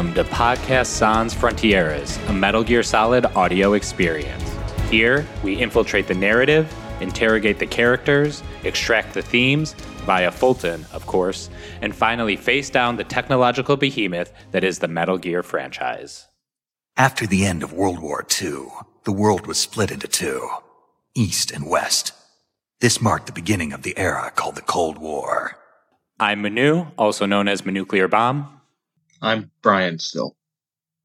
Welcome to Podcast Sans Frontieres, a Metal Gear Solid audio experience. Here, we infiltrate the narrative, interrogate the characters, extract the themes, via Fulton, of course, and finally face down the technological behemoth that is the Metal Gear franchise. After the end of World War II, the world was split into two East and West. This marked the beginning of the era called the Cold War. I'm Manu, also known as Manuclear Bomb. I'm Brian still,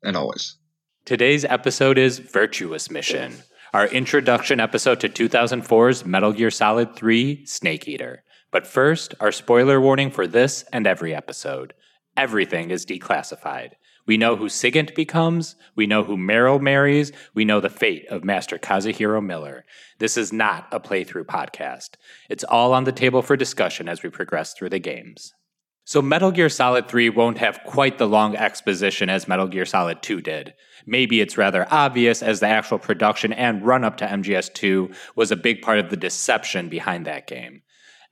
and always. Today's episode is Virtuous Mission, our introduction episode to 2004's Metal Gear Solid 3 Snake Eater. But first, our spoiler warning for this and every episode. Everything is declassified. We know who Sigint becomes, we know who Meryl marries, we know the fate of Master Kazuhira Miller. This is not a playthrough podcast. It's all on the table for discussion as we progress through the games. So Metal Gear Solid 3 won't have quite the long exposition as Metal Gear Solid 2 did. Maybe it's rather obvious as the actual production and run up to MGS2 was a big part of the deception behind that game.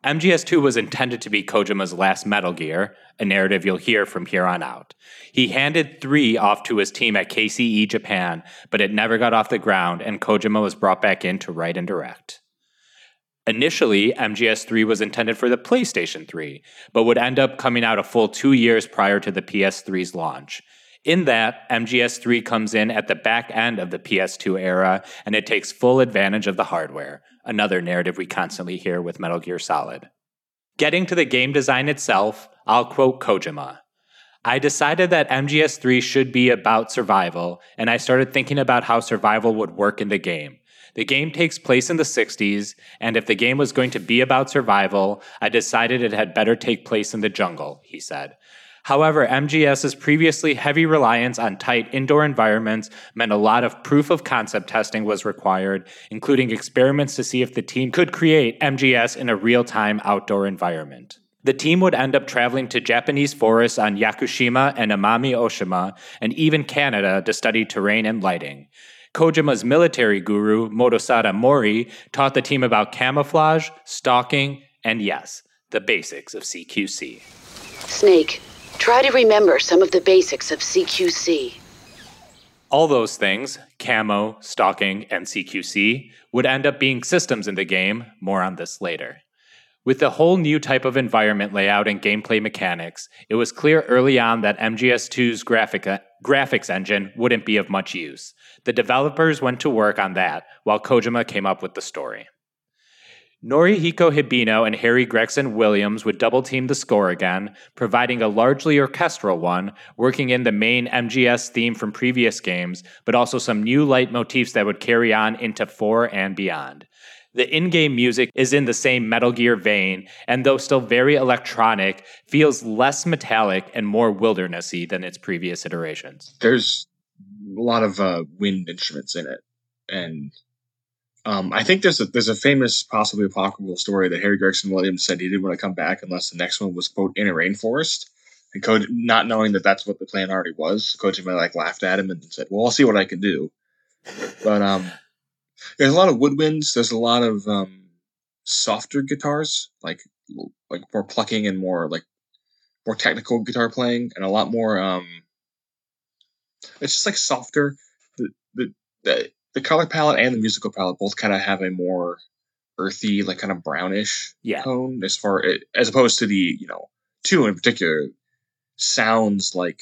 MGS2 was intended to be Kojima's last Metal Gear, a narrative you'll hear from here on out. He handed 3 off to his team at KCE Japan, but it never got off the ground and Kojima was brought back in to write and direct. Initially, MGS3 was intended for the PlayStation 3, but would end up coming out a full two years prior to the PS3's launch. In that, MGS3 comes in at the back end of the PS2 era, and it takes full advantage of the hardware, another narrative we constantly hear with Metal Gear Solid. Getting to the game design itself, I'll quote Kojima. I decided that MGS3 should be about survival, and I started thinking about how survival would work in the game. The game takes place in the 60s, and if the game was going to be about survival, I decided it had better take place in the jungle, he said. However, MGS's previously heavy reliance on tight indoor environments meant a lot of proof of concept testing was required, including experiments to see if the team could create MGS in a real time outdoor environment. The team would end up traveling to Japanese forests on Yakushima and Amami Oshima, and even Canada to study terrain and lighting. Kojima's military guru, Motosada Mori, taught the team about camouflage, stalking, and yes, the basics of CQC. Snake, try to remember some of the basics of CQC. All those things, camo, stalking, and CQC, would end up being systems in the game, more on this later. With the whole new type of environment layout and gameplay mechanics, it was clear early on that MGS2's graphic, graphics engine wouldn't be of much use. The developers went to work on that, while Kojima came up with the story. Norihiko Hibino and Harry Gregson Williams would double team the score again, providing a largely orchestral one, working in the main MGS theme from previous games, but also some new leitmotifs that would carry on into 4 and beyond. The in game music is in the same Metal Gear vein, and though still very electronic, feels less metallic and more wildernessy than its previous iterations. There's lot of uh, wind instruments in it, and um, I think there's a there's a famous, possibly apocryphal story that Harry Gregson Williams said he didn't want to come back unless the next one was quote in a rainforest. And Ko- not knowing that that's what the plan already was, Kojima like laughed at him and said, "Well, I'll see what I can do." But um, there's a lot of woodwinds. There's a lot of um, softer guitars, like like more plucking and more like more technical guitar playing, and a lot more. Um, it's just like softer. The the the, the color palette and the musical palette both kind of have a more earthy, like kind of brownish Yeah. tone, as far eh, as opposed to the you know two in particular sounds like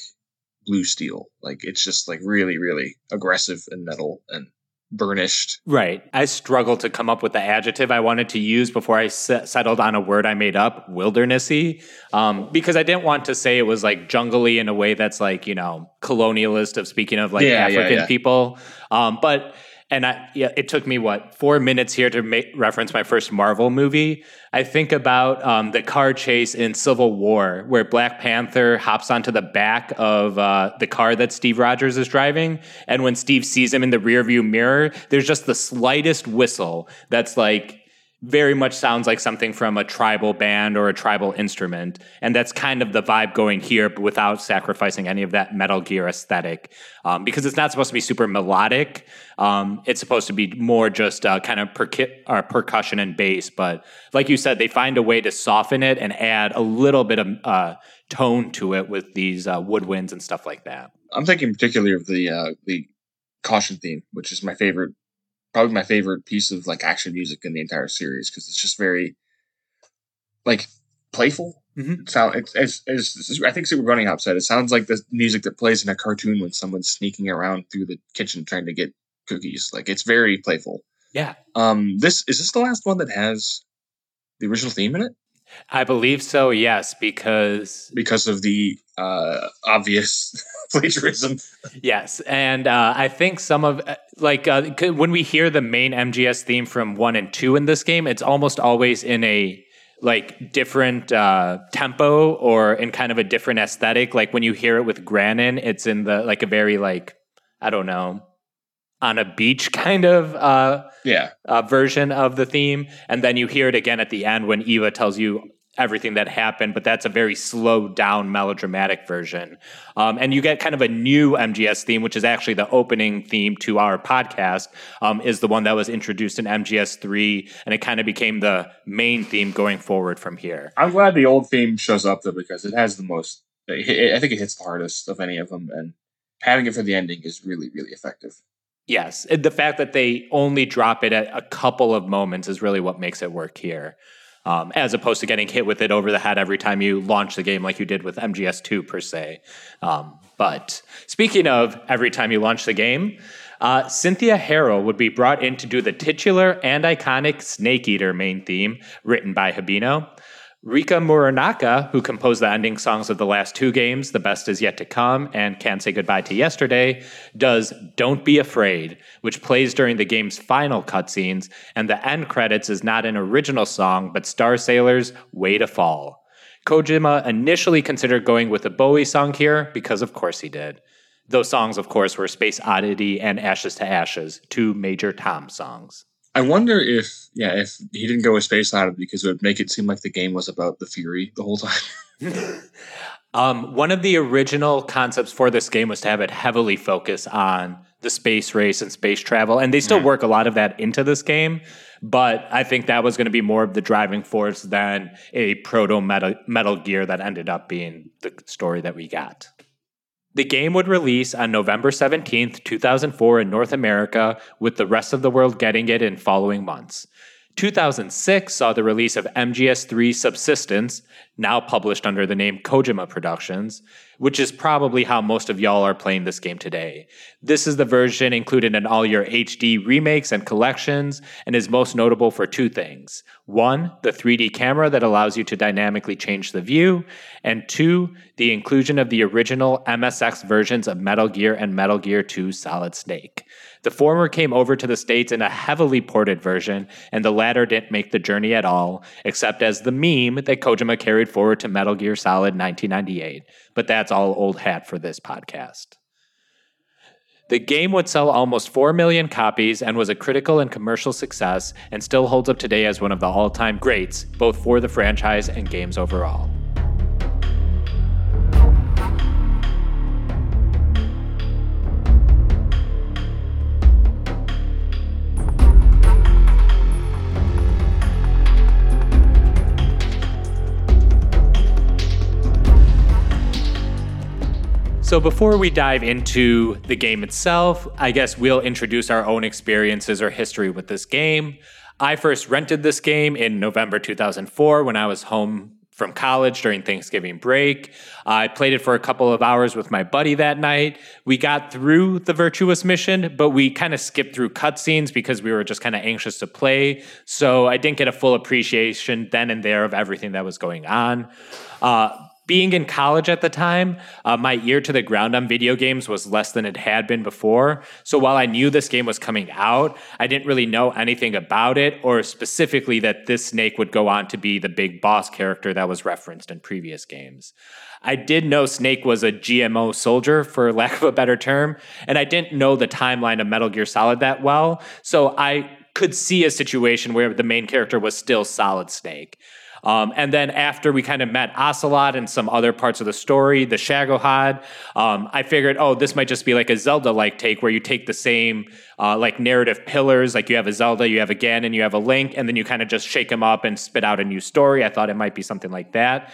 blue steel. Like it's just like really really aggressive and metal and burnished. Right. I struggled to come up with the adjective I wanted to use before I s- settled on a word I made up, wildernessy, um, because I didn't want to say it was like jungly in a way that's like, you know, colonialist of speaking of like Yeah, yeah, African yeah. people. Um, but, and I, yeah, it took me what, four minutes here to make reference my first Marvel movie. I think about um, the car chase in Civil War where Black Panther hops onto the back of uh, the car that Steve Rogers is driving. And when Steve sees him in the rearview mirror, there's just the slightest whistle that's like very much sounds like something from a tribal band or a tribal instrument. And that's kind of the vibe going here, but without sacrificing any of that Metal Gear aesthetic. Um, because it's not supposed to be super melodic. Um, it's supposed to be more just uh, kind of uh, percussion and bass. But like you said, they find a way to soften it and add a little bit of uh, tone to it with these uh, woodwinds and stuff like that. I'm thinking particularly of the uh, the caution theme, which is my favorite probably my favorite piece of like action music in the entire series because it's just very like playful. Mm-hmm. Sound it's, it's, it's, I think Super Bunnyhop said it sounds like the music that plays in a cartoon when someone's sneaking around through the kitchen trying to get cookies. Like it's very playful. Yeah. Um. This is this the last one that has the original theme in it? I believe so. Yes, because because of the uh, obvious plagiarism. Yes, and uh, I think some of uh, like uh, when we hear the main MGS theme from one and two in this game, it's almost always in a like different uh, tempo or in kind of a different aesthetic. Like when you hear it with Granin, it's in the like a very like I don't know on a beach kind of uh, yeah uh, version of the theme, and then you hear it again at the end when Eva tells you everything that happened, but that's a very slowed down melodramatic version. Um, and you get kind of a new MGS theme, which is actually the opening theme to our podcast, um, is the one that was introduced in MGS 3, and it kind of became the main theme going forward from here. I'm glad the old theme shows up though, because it has the most, I think it hits the hardest of any of them, and having it for the ending is really, really effective. Yes, the fact that they only drop it at a couple of moments is really what makes it work here um, as opposed to getting hit with it over the head every time you launch the game like you did with MGS2 per se. Um, but speaking of every time you launch the game, uh, Cynthia Harrell would be brought in to do the titular and iconic Snake Eater main theme written by Hibino. Rika Muranaka, who composed the ending songs of the last two games, The Best Is Yet to Come and Can't Say Goodbye to Yesterday, does Don't Be Afraid, which plays during the game's final cutscenes, and the end credits is not an original song, but Starsailor's Way to Fall. Kojima initially considered going with a Bowie song here, because of course he did. Those songs, of course, were Space Oddity and Ashes to Ashes, two Major Tom songs. I wonder if yeah, if he didn't go with Space Oddity because it would make it seem like the game was about the Fury the whole time. um, one of the original concepts for this game was to have it heavily focus on the space race and space travel, and they still mm. work a lot of that into this game. But I think that was going to be more of the driving force than a proto Metal, Metal Gear that ended up being the story that we got. The game would release on November 17th, 2004 in North America, with the rest of the world getting it in following months. 2006 saw the release of MGS3 Subsistence, now published under the name Kojima Productions, which is probably how most of y'all are playing this game today. This is the version included in all your HD remakes and collections, and is most notable for two things. One, the 3D camera that allows you to dynamically change the view, and two, the inclusion of the original MSX versions of Metal Gear and Metal Gear 2 Solid Snake. The former came over to the States in a heavily ported version, and the latter didn't make the journey at all, except as the meme that Kojima carried forward to Metal Gear Solid 1998. But that's all old hat for this podcast. The game would sell almost 4 million copies and was a critical and commercial success, and still holds up today as one of the all time greats, both for the franchise and games overall. So, before we dive into the game itself, I guess we'll introduce our own experiences or history with this game. I first rented this game in November 2004 when I was home from college during Thanksgiving break. I played it for a couple of hours with my buddy that night. We got through the virtuous mission, but we kind of skipped through cutscenes because we were just kind of anxious to play. So I didn't get a full appreciation then and there of everything that was going on. Uh, being in college at the time, uh, my ear to the ground on video games was less than it had been before. So while I knew this game was coming out, I didn't really know anything about it, or specifically that this snake would go on to be the big boss character that was referenced in previous games. I did know Snake was a GMO soldier, for lack of a better term, and I didn't know the timeline of Metal Gear Solid that well. So I could see a situation where the main character was still Solid Snake. Um, and then after we kind of met Ocelot and some other parts of the story, the Shagohod, um, I figured, oh, this might just be like a Zelda-like take where you take the same uh, like narrative pillars, like you have a Zelda, you have a Ganon, and you have a Link, and then you kind of just shake them up and spit out a new story. I thought it might be something like that.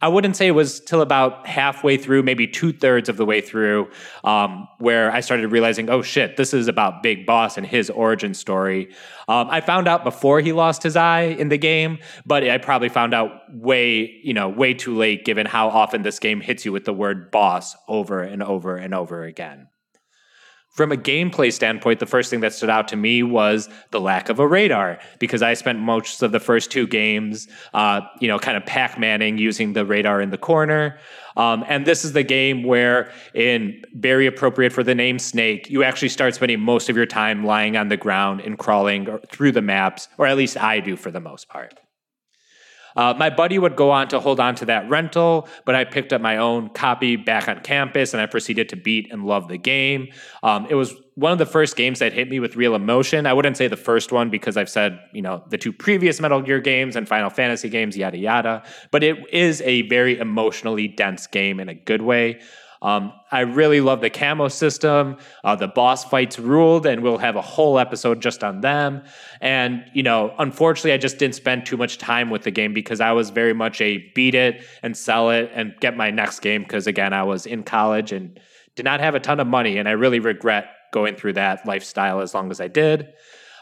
I wouldn't say it was till about halfway through, maybe two thirds of the way through, um, where I started realizing, oh shit, this is about Big Boss and his origin story. Um, I found out before he lost his eye in the game, but I probably found out way, you know, way too late, given how often this game hits you with the word boss over and over and over again. From a gameplay standpoint, the first thing that stood out to me was the lack of a radar because I spent most of the first two games, uh, you know, kind of Pac Manning using the radar in the corner. Um, and this is the game where, in very appropriate for the name Snake, you actually start spending most of your time lying on the ground and crawling through the maps, or at least I do for the most part. Uh, my buddy would go on to hold on to that rental, but I picked up my own copy back on campus and I proceeded to beat and love the game. Um, it was one of the first games that hit me with real emotion. I wouldn't say the first one because I've said, you know, the two previous Metal Gear games and Final Fantasy games, yada, yada. But it is a very emotionally dense game in a good way. Um, I really love the camo system. Uh, the boss fights ruled, and we'll have a whole episode just on them. And, you know, unfortunately, I just didn't spend too much time with the game because I was very much a beat it and sell it and get my next game. Because, again, I was in college and did not have a ton of money. And I really regret going through that lifestyle as long as I did.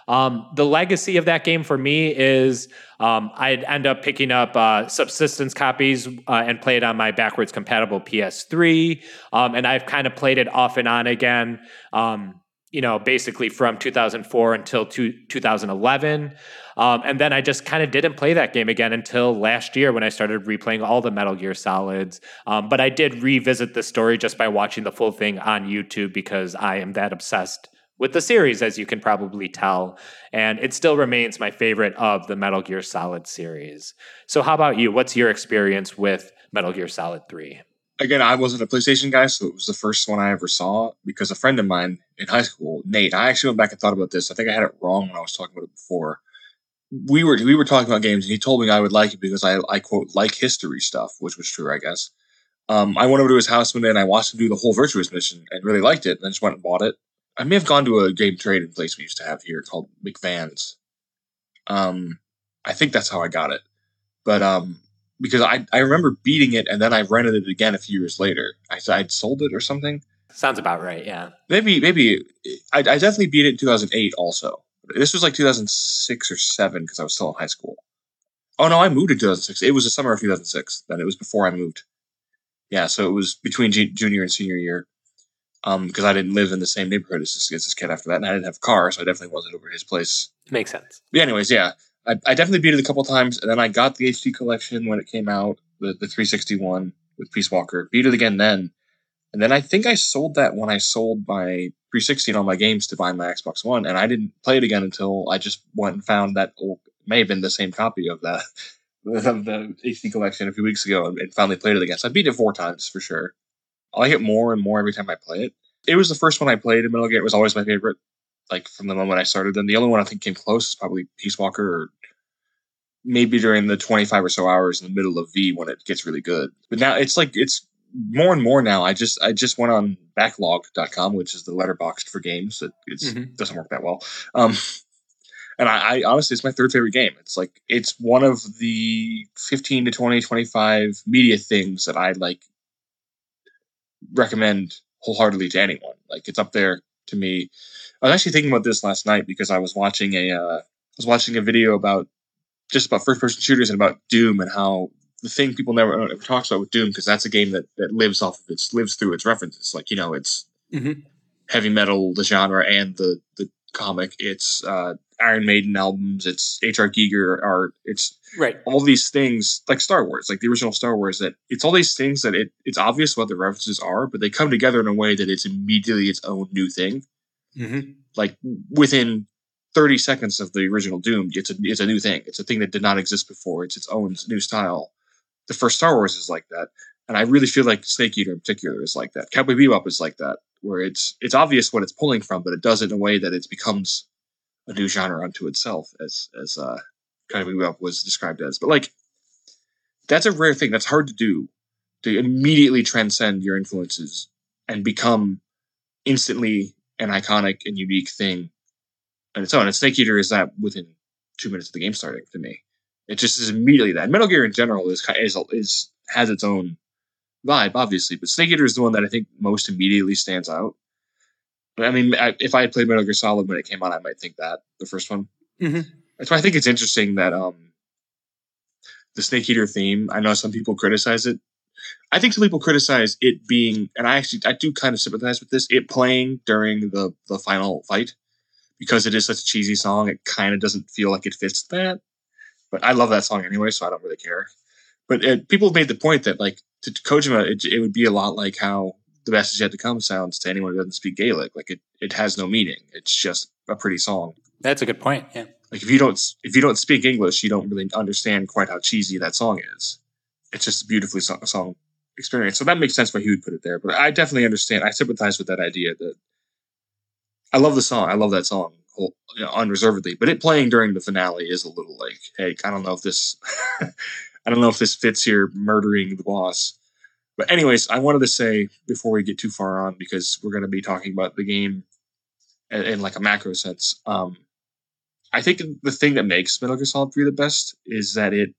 Um, the legacy of that game for me is um, I'd end up picking up uh, subsistence copies uh, and play it on my backwards compatible PS3. Um, and I've kind of played it off and on again, um, you know, basically from 2004 until two, 2011. Um, and then I just kind of didn't play that game again until last year when I started replaying all the Metal Gear Solids. Um, but I did revisit the story just by watching the full thing on YouTube because I am that obsessed with the series, as you can probably tell. And it still remains my favorite of the Metal Gear Solid series. So, how about you? What's your experience with Metal Gear Solid 3? Again, I wasn't a PlayStation guy, so it was the first one I ever saw because a friend of mine in high school, Nate, I actually went back and thought about this. I think I had it wrong when I was talking about it before. We were we were talking about games, and he told me I would like it because I, I quote like history stuff, which was true, I guess. Um, I went over to his house one day and I watched him do the whole Virtuous mission and really liked it. And then just went and bought it. I may have gone to a game trading place we used to have here called McVan's. Um, I think that's how I got it. But um, because I, I remember beating it and then I rented it again a few years later. I I'd sold it or something. Sounds about right. Yeah. Maybe maybe I, I definitely beat it in 2008. Also, this was like 2006 or seven because I was still in high school. Oh no, I moved in 2006. It was the summer of 2006. Then it was before I moved. Yeah, so it was between junior and senior year because um, I didn't live in the same neighborhood as this, as this, kid after that, and I didn't have a car, so I definitely wasn't over his place. Makes sense. But anyways, yeah, I, I, definitely beat it a couple times, and then I got the HD collection when it came out, the, the 361 with Peace Walker. Beat it again then, and then I think I sold that when I sold my 360 and all my games to buy my Xbox One, and I didn't play it again until I just went and found that old, may have been the same copy of that of the HD collection a few weeks ago, and, and finally played it again. So I beat it four times for sure. I like it more and more every time I play it. It was the first one I played in Metal Gear. It was always my favorite, like from the moment I started. Then the only one I think came close is probably Peace Walker, or maybe during the 25 or so hours in the middle of V when it gets really good. But now it's like it's more and more now. I just I just went on backloggd.com, which is the letterboxd for games. It mm-hmm. doesn't work that well. Um, and I, I, honestly it's my third favorite game it's like it's one of the 15 to 20 25 media things that i like recommend wholeheartedly to anyone. Like it's up there to me. I was actually thinking about this last night because I was watching a uh, I was watching a video about just about first person shooters and about Doom and how the thing people never ever talks about with Doom because that's a game that that lives off of its lives through its references. Like you know, it's mm-hmm. heavy metal, the genre, and the the comic. It's uh, Iron Maiden albums. It's H.R. Giger art. It's right. All these things like Star Wars, like the original Star Wars. That it's all these things that it it's obvious what the references are, but they come together in a way that it's immediately its own new thing. Mm-hmm. Like within 30 seconds of the original Doom, it's a it's a new thing. It's a thing that did not exist before. It's its own new style. The first Star Wars is like that, and I really feel like Snake Eater in particular is like that. Cowboy Bebop is like that, where it's it's obvious what it's pulling from, but it does it in a way that it becomes a new genre unto itself, as as uh, Cowboy Bebop was described as. But like, that's a rare thing. That's hard to do to immediately transcend your influences and become instantly an iconic and unique thing on its own. And Snake Eater is that within two minutes of the game starting to me. It just is immediately that. Metal Gear in general is is, is has its own vibe, obviously, but Snake Eater is the one that I think most immediately stands out. I mean, I, if I had played Metal Gear Solid when it came out, I might think that the first one. Mm-hmm. That's why I think it's interesting that um, the Snake Eater theme. I know some people criticize it. I think some people criticize it being, and I actually I do kind of sympathize with this. It playing during the the final fight because it is such a cheesy song. It kind of doesn't feel like it fits that. But I love that song anyway, so I don't really care. But it, people have made the point that like to, to Kojima, it, it would be a lot like how the best is yet to come sounds to anyone who doesn't speak Gaelic. Like it, it has no meaning. It's just a pretty song. That's a good point. Yeah. Like if you don't if you don't speak English, you don't really understand quite how cheesy that song is. It's just a beautifully song, song experience. So that makes sense why he would put it there. But I definitely understand. I sympathize with that idea that I love the song. I love that song you know, unreservedly. But it playing during the finale is a little like, hey, I don't know if this, I don't know if this fits here, murdering the boss. But anyways, I wanted to say before we get too far on because we're going to be talking about the game in, in like a macro sense. Um, I think the thing that makes Metal Gear Solid 3 the best is that it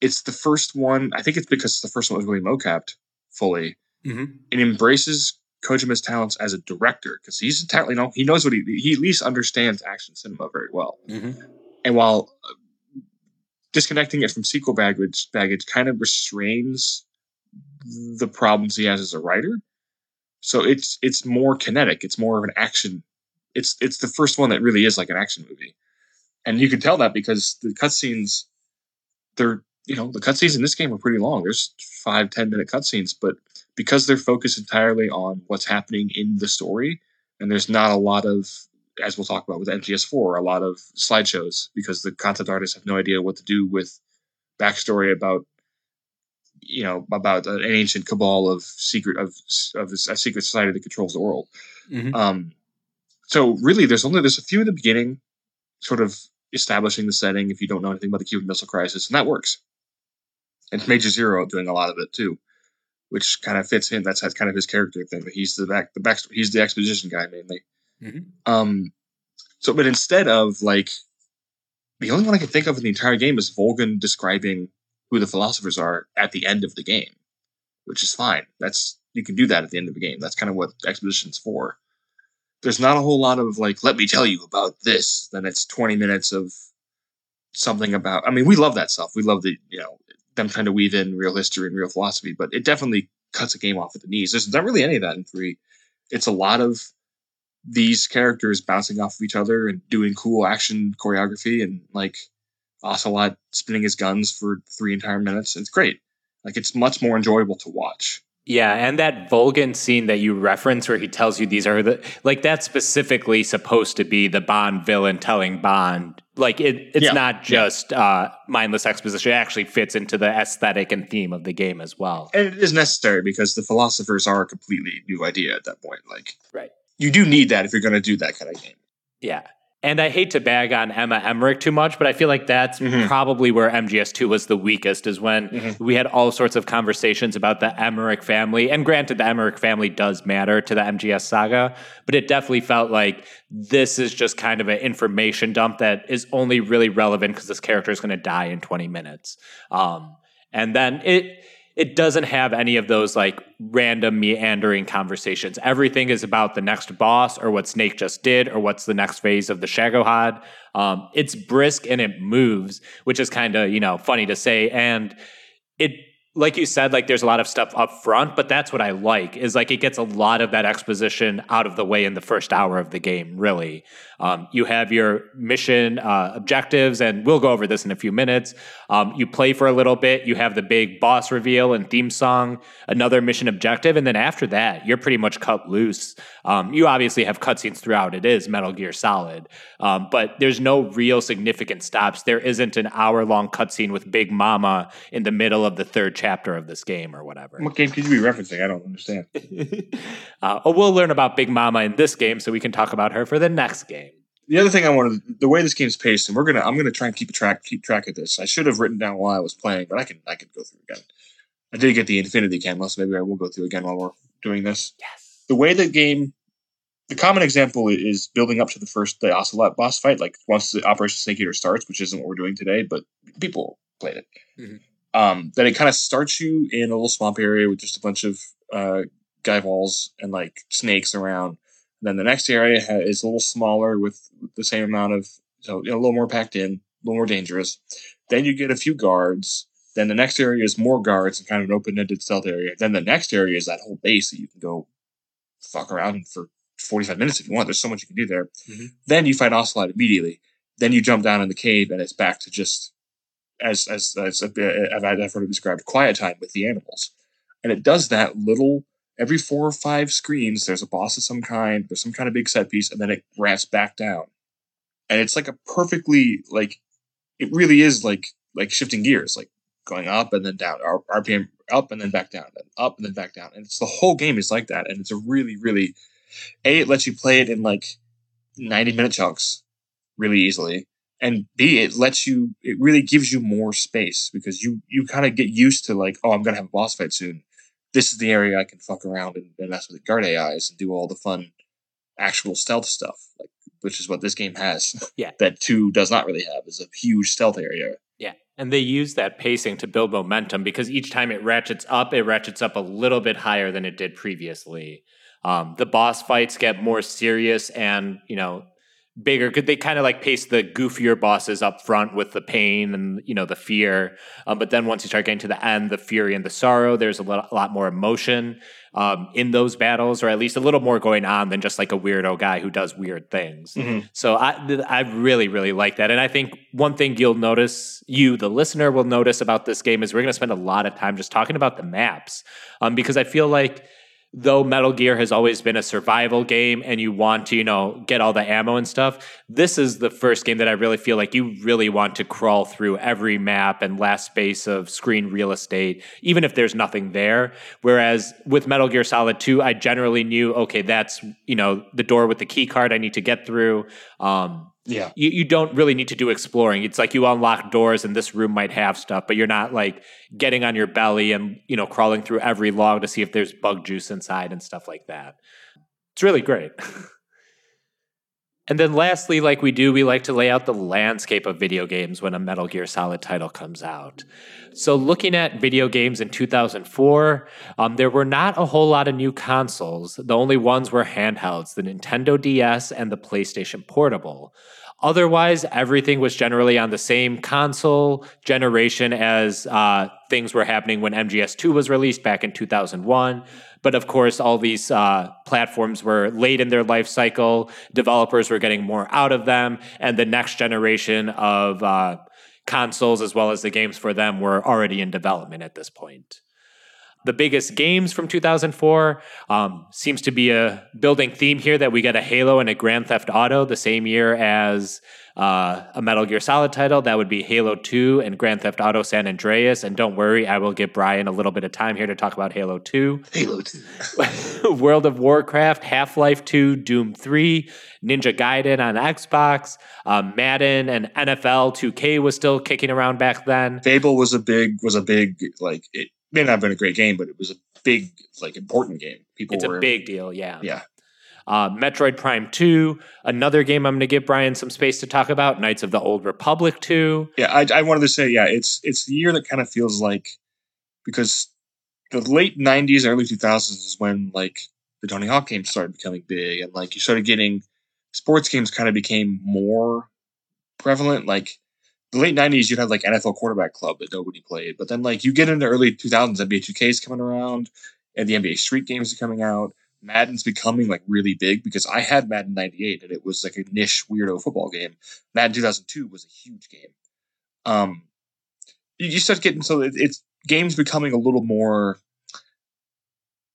it's the first one. I think it's because it's the first one that was really mocapped fully. Mm-hmm. It embraces Kojima's talents as a director because he's a talent. You know, he knows what he he at least understands action cinema very well. Mm-hmm. And while uh, disconnecting it from sequel baggage, baggage kind of restrains the problems he has as a writer. So it's it's more kinetic. It's more of an action. It's it's the first one that really is like an action movie, and you can tell that because the cutscenes, they're you know the cutscenes in this game are pretty long. There's five ten minute cutscenes, but because they're focused entirely on what's happening in the story, and there's not a lot of as we'll talk about with MGS4, a lot of slideshows because the concept artists have no idea what to do with backstory about you know about an ancient cabal of secret of of a secret society that controls the world. Mm-hmm. Um, so really, there's only there's a few in the beginning, sort of establishing the setting. If you don't know anything about the Cuban Missile Crisis, and that works. And Major Zero doing a lot of it too, which kind of fits in. That's kind of his character thing. He's the back the back he's the exposition guy mainly. Mm-hmm. Um, so but instead of like the only one I can think of in the entire game is Volgin describing who the philosophers are at the end of the game, which is fine. That's you can do that at the end of the game. That's kind of what exposition's for. There's not a whole lot of like, let me tell you about this. Then it's 20 minutes of something about. I mean, we love that stuff. We love the you know them trying to weave in real history and real philosophy, but it definitely cuts a game off at the knees. There's not really any of that in three. It's a lot of these characters bouncing off of each other and doing cool action choreography and like Ocelot spinning his guns for three entire minutes. It's great. Like it's much more enjoyable to watch. Yeah, and that Volgin scene that you reference where he tells you these are the like that's specifically supposed to be the Bond villain telling Bond. Like it it's Yeah, not just uh mindless exposition. It actually fits into the aesthetic and theme of the game as well. And it is necessary because the philosophers are a completely new idea at that point. Like Right. you do need that if you're going to do that kind of game. Yeah. And I hate to bag on Emma Emmerich too much, but I feel like that's Mhm. probably where MGS2 was the weakest, is when Mhm. we had all sorts of conversations about the Emmerich family. And granted, the Emmerich family does matter to the MGS saga, but it definitely felt like this is just kind of an information dump that is only really relevant because this character is going to die in 20 minutes. Um, and then it it doesn't have any of those like random meandering conversations. Everything is about the next boss or what Snake just did or what's the next phase of the Shagohod. Um, it's brisk and it moves, which is kind of you know funny to say, and it like you said, like there's a lot of stuff up front, but that's what I like is like it gets a lot of that exposition out of the way in the first hour of the game, really. Um, you have your mission uh, objectives, and we'll go over this in a few minutes. Um, you play for a little bit, you have the big boss reveal and theme song, another mission objective, and then after that, you're pretty much cut loose. Um, you obviously have cutscenes throughout. It is Metal Gear Solid, um, but there's no real significant stops. There isn't an hour long cutscene with Big Mama in the middle of the third chapter of this game or whatever. What game could you be referencing? I don't understand. uh, we'll learn about Big Mama in this game, so we can talk about her for the next game. the other thing I wanted, the way this game's paced, and we're gonna, I'm gonna try and keep a track, keep track of this. I should have written down while I was playing, but I can, I can go through again. I did get the Infinity Camo, so maybe I will go through again while we're doing this. Yes. The way the game, the common example is building up to the first the Ocelot boss fight. Like once the Operation Snake Eater starts, which isn't what we're doing today, but people played it. Mhm. Um, then it kind of starts you in a little swamp area with just a bunch of uh, guy walls and like snakes around. then the next area ha- is a little smaller with the same amount of so you know, a little more packed in, a little more dangerous. Then you get a few guards. Then the next area is more guards and kind of an open-ended stealth area. Then the next area is that whole base that you can go fuck around for 45 minutes if you want. There's so much you can do there. Mhm. Then you fight Ocelot immediately. Then you jump down in the cave and it's back to just as as uh, as I've heard it described quiet time with the animals. And it does that little every four or five screens. There's a boss of some kind. There's some kind of big set piece, and then it ramps back down. And it's like a perfectly like it really is like like shifting gears, like going up and then down, RPM up and then back down, and up and then back down. And it's the whole game is like that, and it's a really really a it lets you play it in like ninety minute chunks really easily, and b it lets you it really gives you more space because you you kind of get used to like oh I'm gonna have a boss fight soon. This is the area I can fuck around and, and mess with the guard AIs and do all the fun actual stealth stuff, like which is what this game has. Yeah. that two does not really have is a huge stealth area. Yeah. And they use that pacing to build momentum because each time it ratchets up, it ratchets up a little bit higher than it did previously. Um, the boss fights get more serious and, you know, bigger. Could they kind of like pace the goofier bosses up front with the pain and, you know, the fear. Um, but then once you start getting to the end, the fury and the sorrow, there's a lot, a lot more emotion um, in those battles, or at least a little more going on than just like a weirdo guy who does weird things. So I I really really like that, and I think one thing you'll notice, you the listener will notice about this game is we're going to spend a lot of time just talking about the maps, um, because I feel like though Metal Gear has always been a survival game and you want to, you know, get all the ammo and stuff, this is the first game that I really feel like you really want to crawl through every map and last space of screen real estate, even if there's nothing there. Whereas with Metal Gear Solid 2, I generally knew, okay, that's, you know, the door with the key card I need to get through. Um, Yeah, you, you don't really need to do exploring. It's like you unlock doors and this room might have stuff, but you're not like getting on your belly and, you know, crawling through every log to see if there's bug juice inside and stuff like that. It's really great. and then lastly, like we do, we like to lay out the landscape of video games when a Metal Gear Solid title comes out. So looking at video games in 2004, um, there were not a whole lot of new consoles. The only ones were handhelds, the Nintendo DS and the PlayStation Portable. Otherwise, everything was generally on the same console generation as uh, things were happening when MGS2 was released back in 2001. But of course, all these uh, platforms were late in their life cycle. Developers were getting more out of them, and the next generation of uh, consoles, as well as the games for them, were already in development at this point the biggest games from 2004 um, seems to be a building theme here that we get a Halo and a Grand Theft Auto the same year as uh, a Metal Gear Solid title. That would be Halo 2 and Grand Theft Auto San Andreas. And don't worry, I will give Brian a little bit of time here to talk about Halo 2. Halo Two. World of Warcraft, Half Life 2, Doom 3, Ninja Gaiden on Xbox, um, Madden, and NFL 2K was still kicking around back then. Fable was a big was a big like it may not have been a great game, but it was a big like important game. People It's were a big deal, yeah. yeah. Uh, Metroid Prime 2, another game I'm going to give Brian some space to talk about. Knights of the Old Republic 2. Yeah, I, I wanted to say, yeah, it's it's the year that kind of feels like because the late '90s, early 2000s is when like the Tony Hawk games started becoming big, and like you started getting sports games kind of became more prevalent. Like the late '90s, you'd have like NFL Quarterback Club that nobody played, but then like you get into early 2000s, NBA 2K is coming around, and the NBA Street games are coming out. Madden's becoming like really big because I had Madden 98 and it was like a niche weirdo football game. Madden 2002 was a huge game. Um, you, start getting so it, it's games becoming a little more.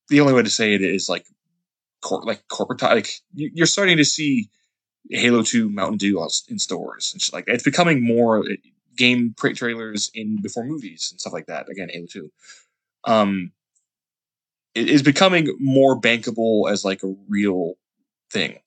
The only way to say it is like, cor- like corporate. Like you, you're starting to see Halo 2 Mountain Dew in stores and like that. It's becoming more uh, game trailers in before movies and stuff like that. Again, Halo 2. Um, it is becoming more bankable as like a real thing.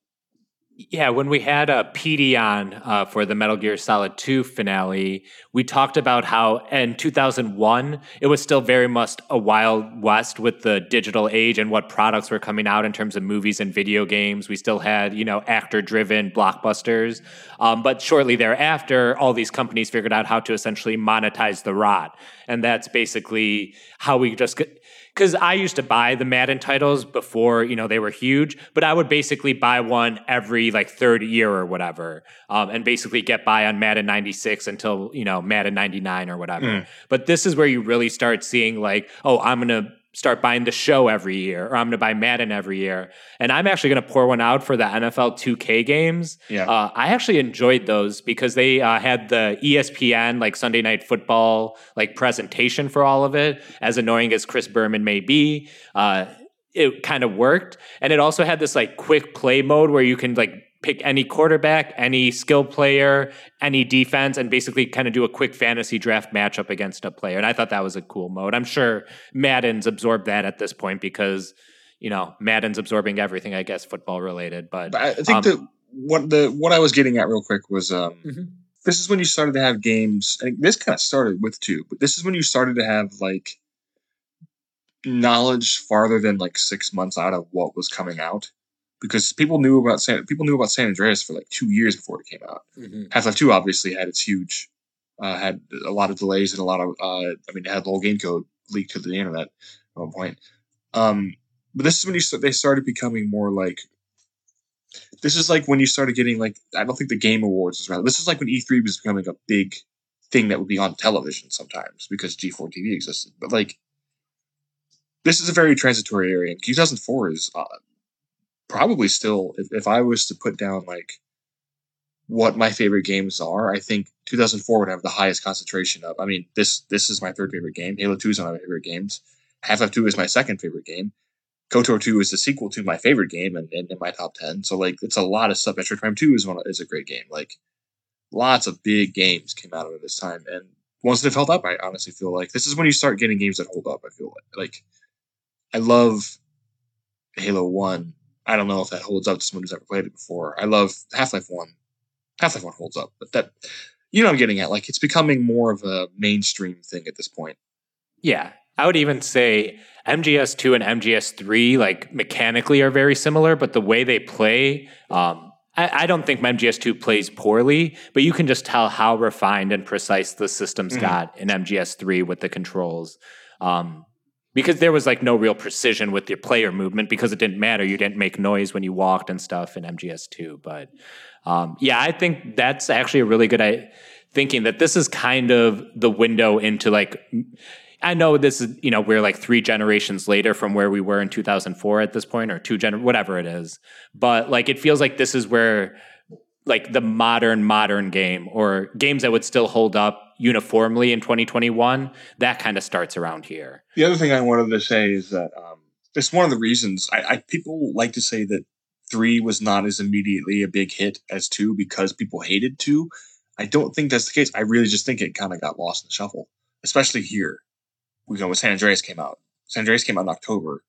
Yeah, when we had a PD on uh, for the Metal Gear Solid 2 finale, we talked about how in 2001, it was still very much a wild west with the digital age and what products were coming out in terms of movies and video games. We still had, you know, actor driven blockbusters. Um, but shortly thereafter, all these companies figured out how to essentially monetize the rot. And that's basically how we just because I used to buy the Madden titles before you know they were huge, but I would basically buy one every like third year or whatever, um, and basically get by on Madden '96 until you know Madden '99 or whatever. Mm. But this is where you really start seeing like, oh, I'm gonna start buying the show every year, or I'm going to buy Madden every year. And I'm actually going to pour one out for the NFL 2K games. Yeah. Uh, I actually enjoyed those because they uh, had the ESPN like Sunday Night Football like presentation for all of it. As annoying as Chris Berman may be, uh, it kind of worked, and it also had this like quick play mode where you can like pick any quarterback, any skill player, any defense, and basically kind of do a quick fantasy draft matchup against a player. And I thought that was a cool mode. I'm sure Madden's absorbed that at this point because you know Madden's absorbing everything, I guess, football related. But, but I think um, that what the what I was getting at real quick was um, mm-hmm. this is when you started to have games. And this kind of started with two, but this is when you started to have like knowledge farther than like six months out of what was coming out because people knew about San people knew about San Andreas for like two years before it came out. Mm-hmm. Half Life Two obviously had its huge, uh, had a lot of delays and a lot of, uh, I mean, it had the whole game code leaked to the internet at one point. Um, but this is when you start, they started becoming more like. This is like when you started getting like I don't think the Game Awards was around. This is like when E3 was becoming a big thing that would be on television sometimes because G4 TV existed. But like, this is a very transitory area. And 2004 is uh, probably still if, if I was to put down like what my favorite games are, I think 2004 would have the highest concentration of. I mean, this this is my third favorite game. Halo 2 is one of my favorite games. Half Life 2 is my second favorite game. KOTOR 2 is the sequel to my favorite game and, and in my top 10. So like it's a lot of stuff. Metroid Prime 2 is one is a great game. Like lots of big games came out of it this time and ones that have held up, I honestly feel like this is when you start getting games that hold up. I feel like like I love Halo 1 I don't know if that holds up to someone who's ever played it before. I love Half Life One. Half Life One holds up, but that you know I'm getting at. Like it's becoming more of a mainstream thing at this point. Yeah, I would even say MGS two and MGS three like mechanically are very similar, but the way they play. Um, I, I don't think MGS two plays poorly, but you can just tell how refined and precise the systems mm-hmm. got in MGS three with the controls. Um, because there was like no real precision with your player movement because it didn't matter. You didn't make noise when you walked and stuff in MGS2. But um, yeah, I think that's actually a really good I- thinking that this is kind of the window into like. I know this is, you know, we're like three generations later from where we were in 2004 at this point, or two gen, whatever it is. But like, it feels like this is where like the modern modern game or games that would still hold up uniformly in 2021 that kind of starts around here. The other thing i wanted to say is that um, it's one of the reasons I, I people like to say that three was not as immediately a big hit as two because people hated two. I don't think that's the case. I really just think it kind of got lost in the shuffle especially here. We go when san andreas came out. San andreas came out in october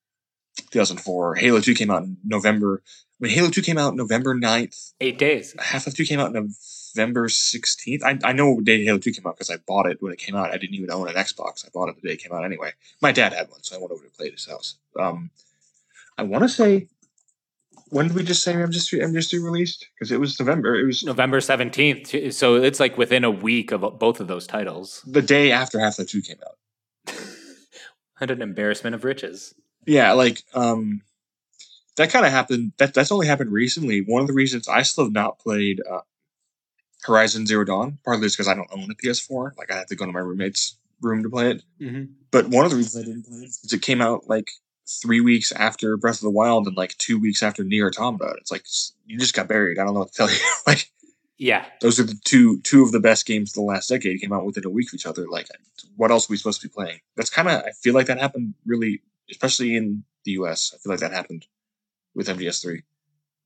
2004 halo 2 came out in november when Halo 2 came out November 9th. Eight days. Half Life 2 came out November 16th. I, I know day Halo 2 came out because I bought it when it came out. I didn't even own an Xbox. I bought it the day it came out anyway. My dad had one, so I went over to play at his house. Um, I want to say, when did we just say MGS3, MGS3 released? Because it was November. It was November 17th. So it's like within a week of both of those titles. The day after Half Life 2 came out. and an embarrassment of riches. Yeah, like, um, that kind of happened. That that's only happened recently. One of the reasons I still have not played uh, Horizon Zero Dawn, partly is because I don't own a PS4. Like I have to go to my roommate's room to play it. Mm-hmm. But one of the reasons I didn't play it is it came out like three weeks after Breath of the Wild and like two weeks after Nier Automata. It's like you just got buried. I don't know what to tell you. like, yeah, those are the two two of the best games of the last decade. Came out within a week of each other. Like, what else are we supposed to be playing? That's kind of I feel like that happened really, especially in the U.S. I feel like that happened with MGS3.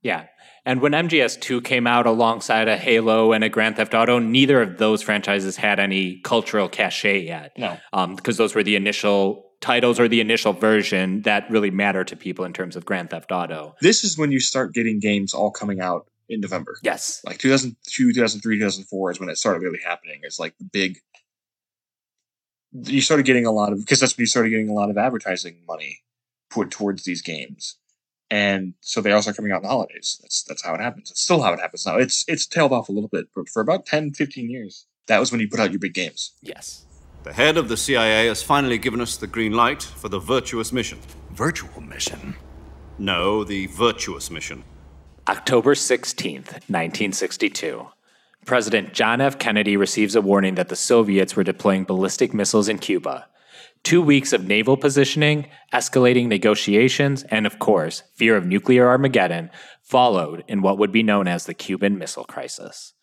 Yeah. And when MGS2 came out alongside a Halo and a Grand Theft Auto, neither of those franchises had any cultural cachet yet. No. Because um, those were the initial titles or the initial version that really matter to people in terms of Grand Theft Auto. This is when you start getting games all coming out in November. Yes. Like 2002, 2003, 2004 is when it started really happening. It's like the big. You started getting a lot of because that's when you started getting a lot of advertising money put towards these games, and so they also coming out in the holidays. That's that's how it happens. It's still how it happens now. It's it's tailed off a little bit, but for about 10, 15 years, that was when you put out your big games. Yes. The head of the CIA has finally given us the green light for the virtuous mission. Virtual mission? No, the virtuous mission. October 16th, 1962. President John F. Kennedy receives a warning that the Soviets were deploying ballistic missiles in Cuba. Two weeks of naval positioning, escalating negotiations, and of course, fear of nuclear Armageddon followed in what would be known as the Cuban Missile Crisis.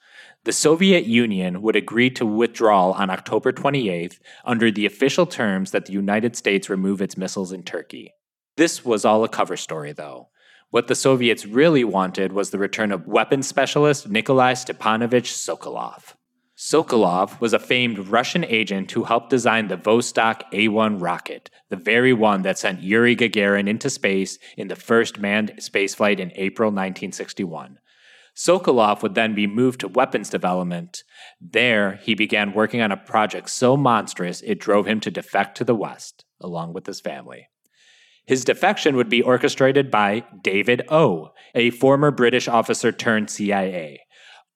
The Soviet Union would agree to withdrawal on October 28th under the official terms that the United States remove its missiles in Turkey. This was all a cover story, though. What the Soviets really wanted was the return of weapons specialist Nikolai Stepanovich Sokolov. Sokolov was a famed Russian agent who helped design the Vostok A 1 rocket, the very one that sent Yuri Gagarin into space in the first manned spaceflight in April 1961. Sokolov would then be moved to weapons development. There, he began working on a project so monstrous it drove him to defect to the West, along with his family. His defection would be orchestrated by David O., a former British officer turned CIA.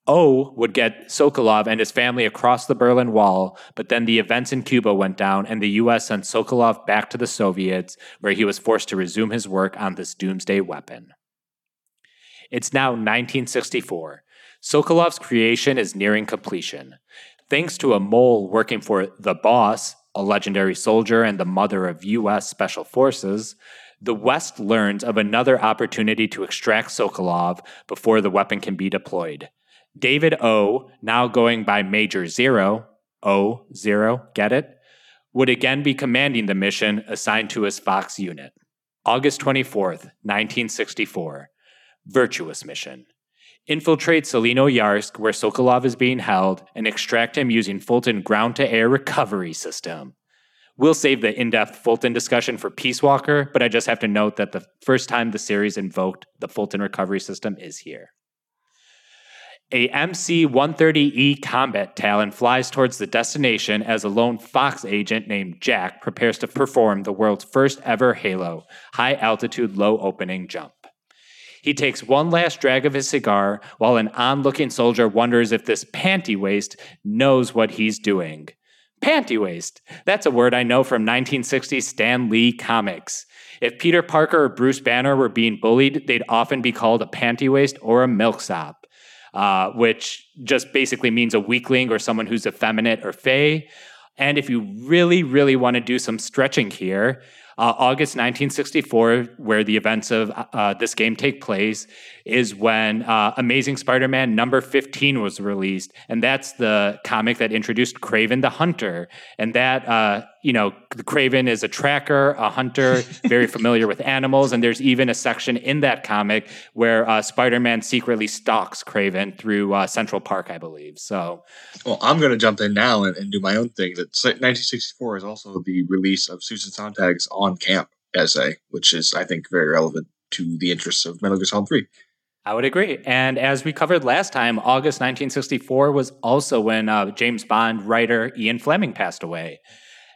O would get Sokolov and his family across the Berlin Wall, but then the events in Cuba went down and the US sent Sokolov back to the Soviets, where he was forced to resume his work on this doomsday weapon. It's now 1964. Sokolov's creation is nearing completion. Thanks to a mole working for the boss, a legendary soldier and the mother of U.S. Special Forces, the West learns of another opportunity to extract Sokolov before the weapon can be deployed. David O, now going by Major Zero, O Zero, get it? Would again be commanding the mission assigned to his Fox unit. August 24th, 1964. Virtuous mission. Infiltrate Tselinoyarsk, where Sokolov is being held, and extract him using Fulton ground to air recovery system. We'll save the in depth Fulton discussion for Peace Walker, but I just have to note that the first time the series invoked the Fulton recovery system is here. A MC 130E combat Talon flies towards the destination as a lone Fox agent named Jack prepares to perform the world's first ever Halo high altitude, low opening jump. He takes one last drag of his cigar while an onlooking soldier wonders if this panty waist knows what he's doing. Panty waist. That's a word I know from 1960 Stan Lee comics. If Peter Parker or Bruce Banner were being bullied, they'd often be called a panty waist or a milksop, uh, which just basically means a weakling or someone who's effeminate or fey. And if you really, really want to do some stretching here, uh, August 1964, where the events of uh, this game take place, is when uh, Amazing Spider Man number 15 was released. And that's the comic that introduced Kraven the Hunter. And that, uh, you know, the Kraven is a tracker, a hunter, very familiar with animals. And there's even a section in that comic where uh, Spider Man secretly stalks Kraven through uh, Central Park, I believe. So, well, I'm going to jump in now and, and, do my own thing. That 1964 is also the release of Susan Sontag's On Camp essay, which is, I think, very relevant to the interests of Metal Gear Solid 3. I would agree. And as we covered last time, August 1964 was also when uh, James Bond writer Ian Fleming passed away.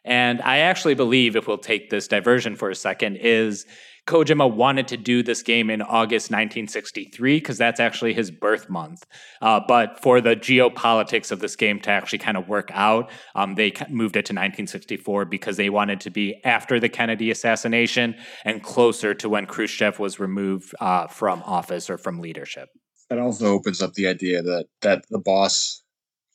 And I actually believe, if we'll take this diversion for a second, is Kojima wanted to do this game in August 1963 because that's actually his birth month. Uh, but for the geopolitics of this game to actually kind of work out, um, they moved it to 1964 because they wanted to be after the Kennedy assassination and closer to when Khrushchev was removed uh, from office or from leadership. That also opens up the idea that that the boss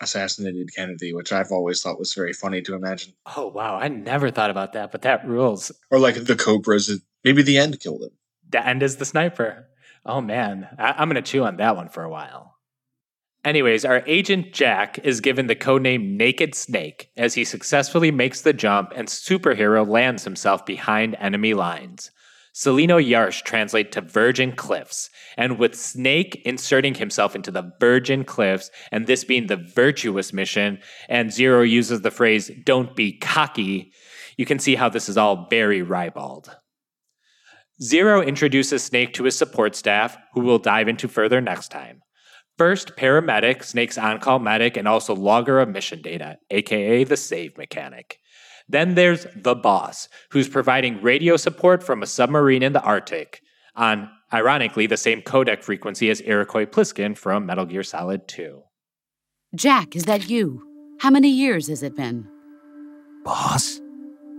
assassinated Kennedy, which I've always thought was very funny to imagine. Oh wow, I never thought about that, but that rules. Or like the Cobras Maybe the end killed him. The end is the sniper. Oh man, I- am going to chew on that one for a while. Anyways, our agent Jack is given the codename Naked Snake as he successfully makes the jump and superhero lands himself behind enemy lines. Tselinoyarsk translate to Virgin Cliffs, and with Snake inserting himself into the Virgin Cliffs, and this being the virtuous mission, and Zero uses the phrase, don't be cocky, you can see how this is all very ribald. Zero introduces Snake to his support staff, who we'll dive into further next time. First, paramedic, Snake's on call medic, and also logger of mission data, aka the save mechanic. Then there's the boss, who's providing radio support from a submarine in the Arctic on, ironically, the same codec frequency as Iroquois Pliskin from Metal Gear Solid 2. Jack, is that you? How many years has it been? Boss?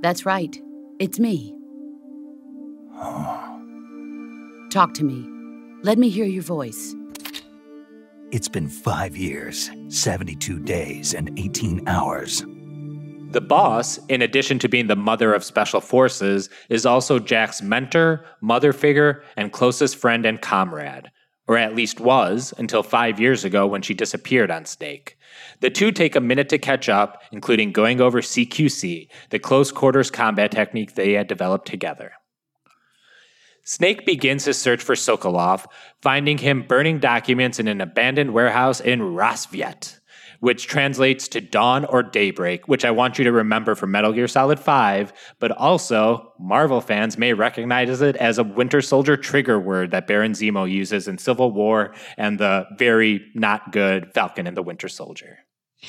That's right. It's me. Talk to me. Let me hear your voice. It's been five years, 72 days, and 18 hours. The boss, in addition to being the mother of special forces, is also Jack's mentor, mother figure, and closest friend and comrade, or at least was until five years ago when she disappeared on Snake. The two take a minute to catch up, including going over CQC, the close quarters combat technique they had developed together. Snake begins his search for Sokolov, finding him burning documents in an abandoned warehouse in Rassvet, which translates to dawn or daybreak, which I want you to remember from Metal Gear Solid 5, but also Marvel fans may recognize it as a Winter Soldier trigger word that Baron Zemo uses in Civil War and the very not good Falcon and the Winter Soldier.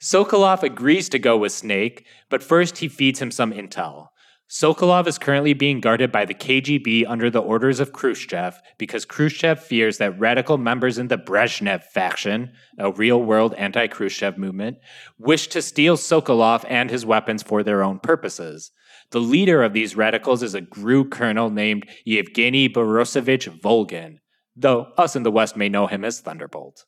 Sokolov agrees to go with Snake, but first he feeds him some intel. Sokolov is currently being guarded by the KGB under the orders of Khrushchev because Khrushchev fears that radical members in the Brezhnev faction, a real world anti Khrushchev movement, wish to steal Sokolov and his weapons for their own purposes. The leader of these radicals is a GRU colonel named Yevgeny Borisovich Volgin, though us in the West may know him as Thunderbolt.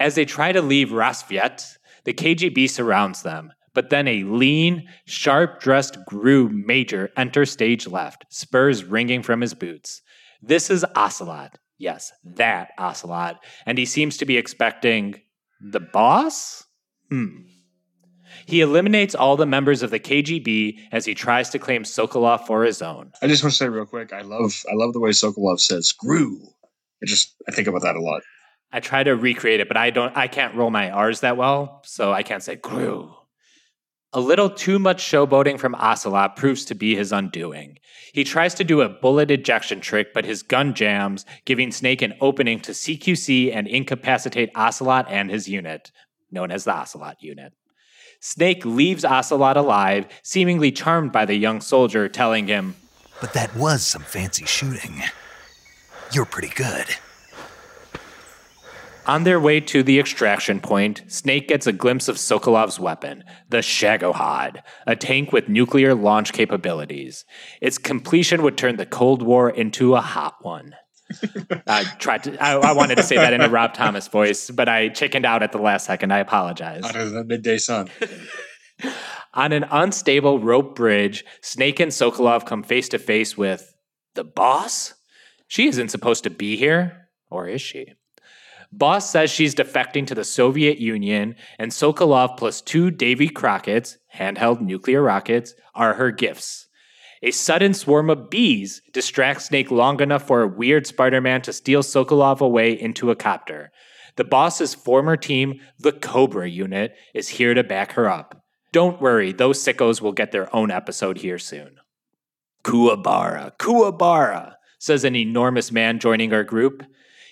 As they try to leave Rassvet, the KGB surrounds them, but then a lean, sharp dressed GRU major enters stage left, spurs ringing from his boots. This is Ocelot. Yes, that Ocelot. And he seems to be expecting the boss? Hmm. He eliminates all the members of the KGB as he tries to claim Sokolov for his own. I just want to say real quick, I love I love the way Sokolov says "screw." I just I think about that a lot. I try to recreate it, but I don't I can't roll my R's that well, so I can't say GRU. A little too much showboating from Ocelot proves to be his undoing. He tries to do a bullet ejection trick, but his gun jams, giving Snake an opening to CQC and incapacitate Ocelot and his unit, known as the Ocelot unit. Snake leaves Ocelot alive, seemingly charmed by the young soldier, telling him, But that was some fancy shooting. You're pretty good. On their way to the extraction point, Snake gets a glimpse of Sokolov's weapon, the Shagohod, a tank with nuclear launch capabilities. Its completion would turn the Cold War into a hot one. I tried to. I, I, wanted to say that in a Rob Thomas voice, but I chickened out at the last second. I apologize. Under the midday sun. On an unstable rope bridge, Snake and Sokolov come face to face with the boss. She isn't supposed to be here, or is she? Boss says she's defecting to the Soviet Union, and Sokolov plus two Davy Crockett's, handheld nuclear rockets, are her gifts. A sudden swarm of bees distracts Snake long enough for a weird Spider Man to steal Sokolov away into a copter. The boss's former team, the Cobra Unit, is here to back her up. Don't worry, those sickos will get their own episode here soon. Kuwabara, Kuwabara, says an enormous man joining our group.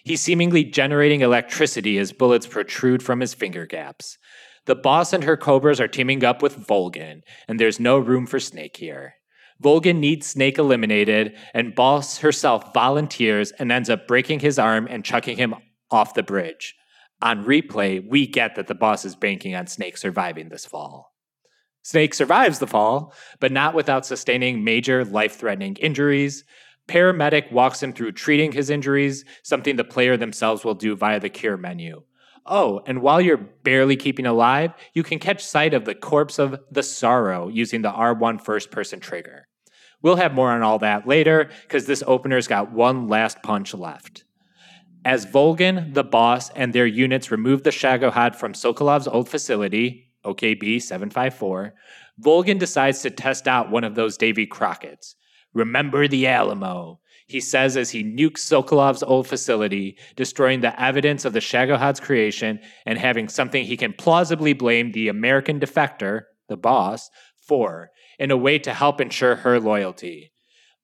He's seemingly generating electricity as bullets protrude from his finger gaps. The boss and her cobras are teaming up with Volgin, and there's no room for Snake here. Volgin needs Snake eliminated, and Boss herself volunteers and ends up breaking his arm and chucking him off the bridge. On replay, we get that the boss is banking on Snake surviving this fall. Snake survives the fall, but not without sustaining major life threatening injuries. Paramedic walks him through treating his injuries, something the player themselves will do via the cure menu. Oh, and while you're barely keeping alive, you can catch sight of the corpse of the sorrow using the R1 first person trigger. We'll have more on all that later, because this opener's got one last punch left. As Volgin, the boss, and their units remove the Shagohod from Sokolov's old facility, OKB 754, Volgin decides to test out one of those Davy Crockett's. Remember the Alamo, he says as he nukes Sokolov's old facility, destroying the evidence of the Shagohod's creation and having something he can plausibly blame the American defector, the boss, for, in a way to help ensure her loyalty.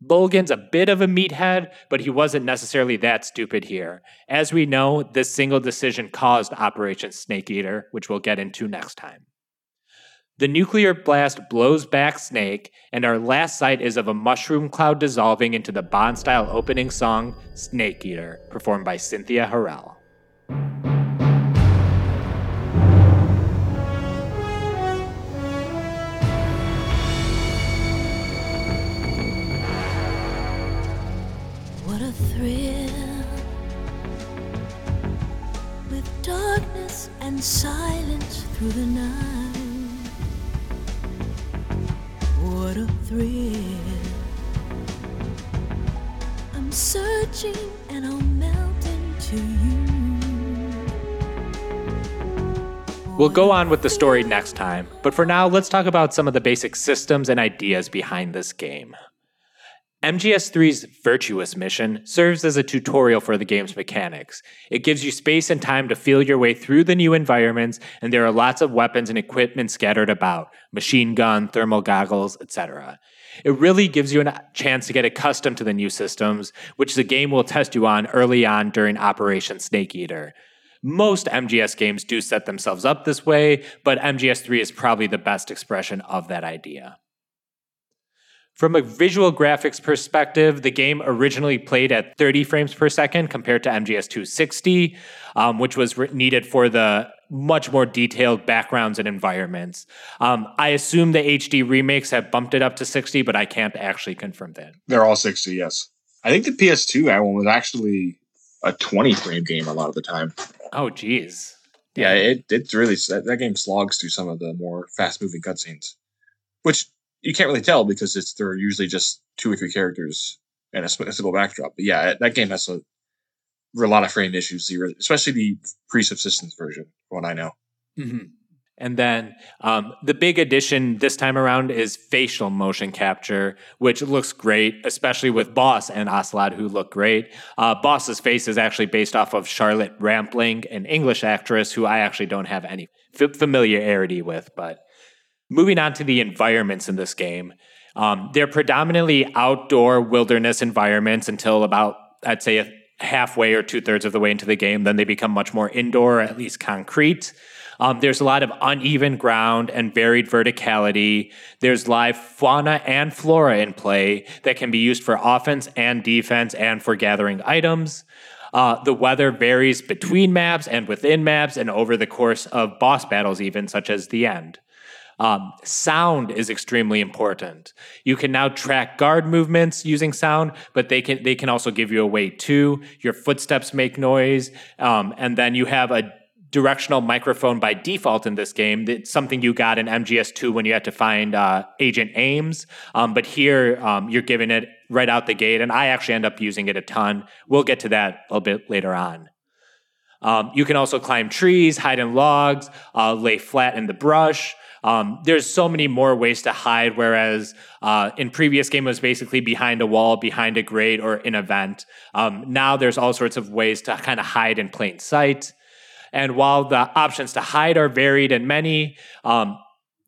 Volgin's a bit of a meathead, but he wasn't necessarily that stupid here. As we know, this single decision caused Operation Snake Eater, which we'll get into next time. The nuclear blast blows back Snake, and our last sight is of a mushroom cloud dissolving into the Bond style opening song, Snake Eater, performed by Cynthia Harrell. What a thrill with darkness and silence through the night. What a thrill. I'm searching and I'll melt into you. We'll go on with the story next time, but for now, let's talk about some of the basic systems and ideas behind this game. MGS3's Virtuous mission serves as a tutorial for the game's mechanics. It gives you space and time to feel your way through the new environments, and there are lots of weapons and equipment scattered about machine gun, thermal goggles, etc. It really gives you a chance to get accustomed to the new systems, which the game will test you on early on during Operation Snake Eater. Most MGS games do set themselves up this way, but MGS3 is probably the best expression of that idea. From a visual graphics perspective, the game originally played at 30 frames per second compared to MGS 260, um, which was re- needed for the much more detailed backgrounds and environments. Um, I assume the HD remakes have bumped it up to 60, but I can't actually confirm that. They're all 60, yes. I think the PS2 one was actually a 20 frame game a lot of the time. Oh, geez. Yeah, it it's really that, that game slogs through some of the more fast moving cutscenes, which you can't really tell because it's they're usually just two or three characters and a, a simple backdrop. But yeah, that game has a, a lot of frame issues, especially the pre-subsistence version, from what I know. Mhm. And then um, the big addition this time around is facial motion capture, which looks great, especially with Boss and Ocelot, who look great. Uh, Boss's face is actually based off of Charlotte Rampling, an English actress who I actually don't have any f- familiarity with. But moving on to the environments in this game, um, they're predominantly outdoor wilderness environments until about, I'd say, halfway or two thirds of the way into the game. Then they become much more indoor, or at least concrete. Um, there's a lot of uneven ground and varied verticality. There's live fauna and flora in play that can be used for offense and defense and for gathering items. Uh, the weather varies between maps and within maps and over the course of boss battles, even such as the end. Um, sound is extremely important. You can now track guard movements using sound, but they can they can also give you a way too. Your footsteps make noise, um, and then you have a directional microphone by default in this game. It's something you got in MGS2 when you had to find uh, Agent Ames, um, but here um, you're giving it right out the gate, and I actually end up using it a ton. We'll get to that a bit later on. Um, you can also climb trees, hide in logs, uh, lay flat in the brush. Um, there's so many more ways to hide, whereas uh, in previous game it was basically behind a wall, behind a grate, or in a vent. Um, now there's all sorts of ways to kind of hide in plain sight. And while the options to hide are varied and many, um,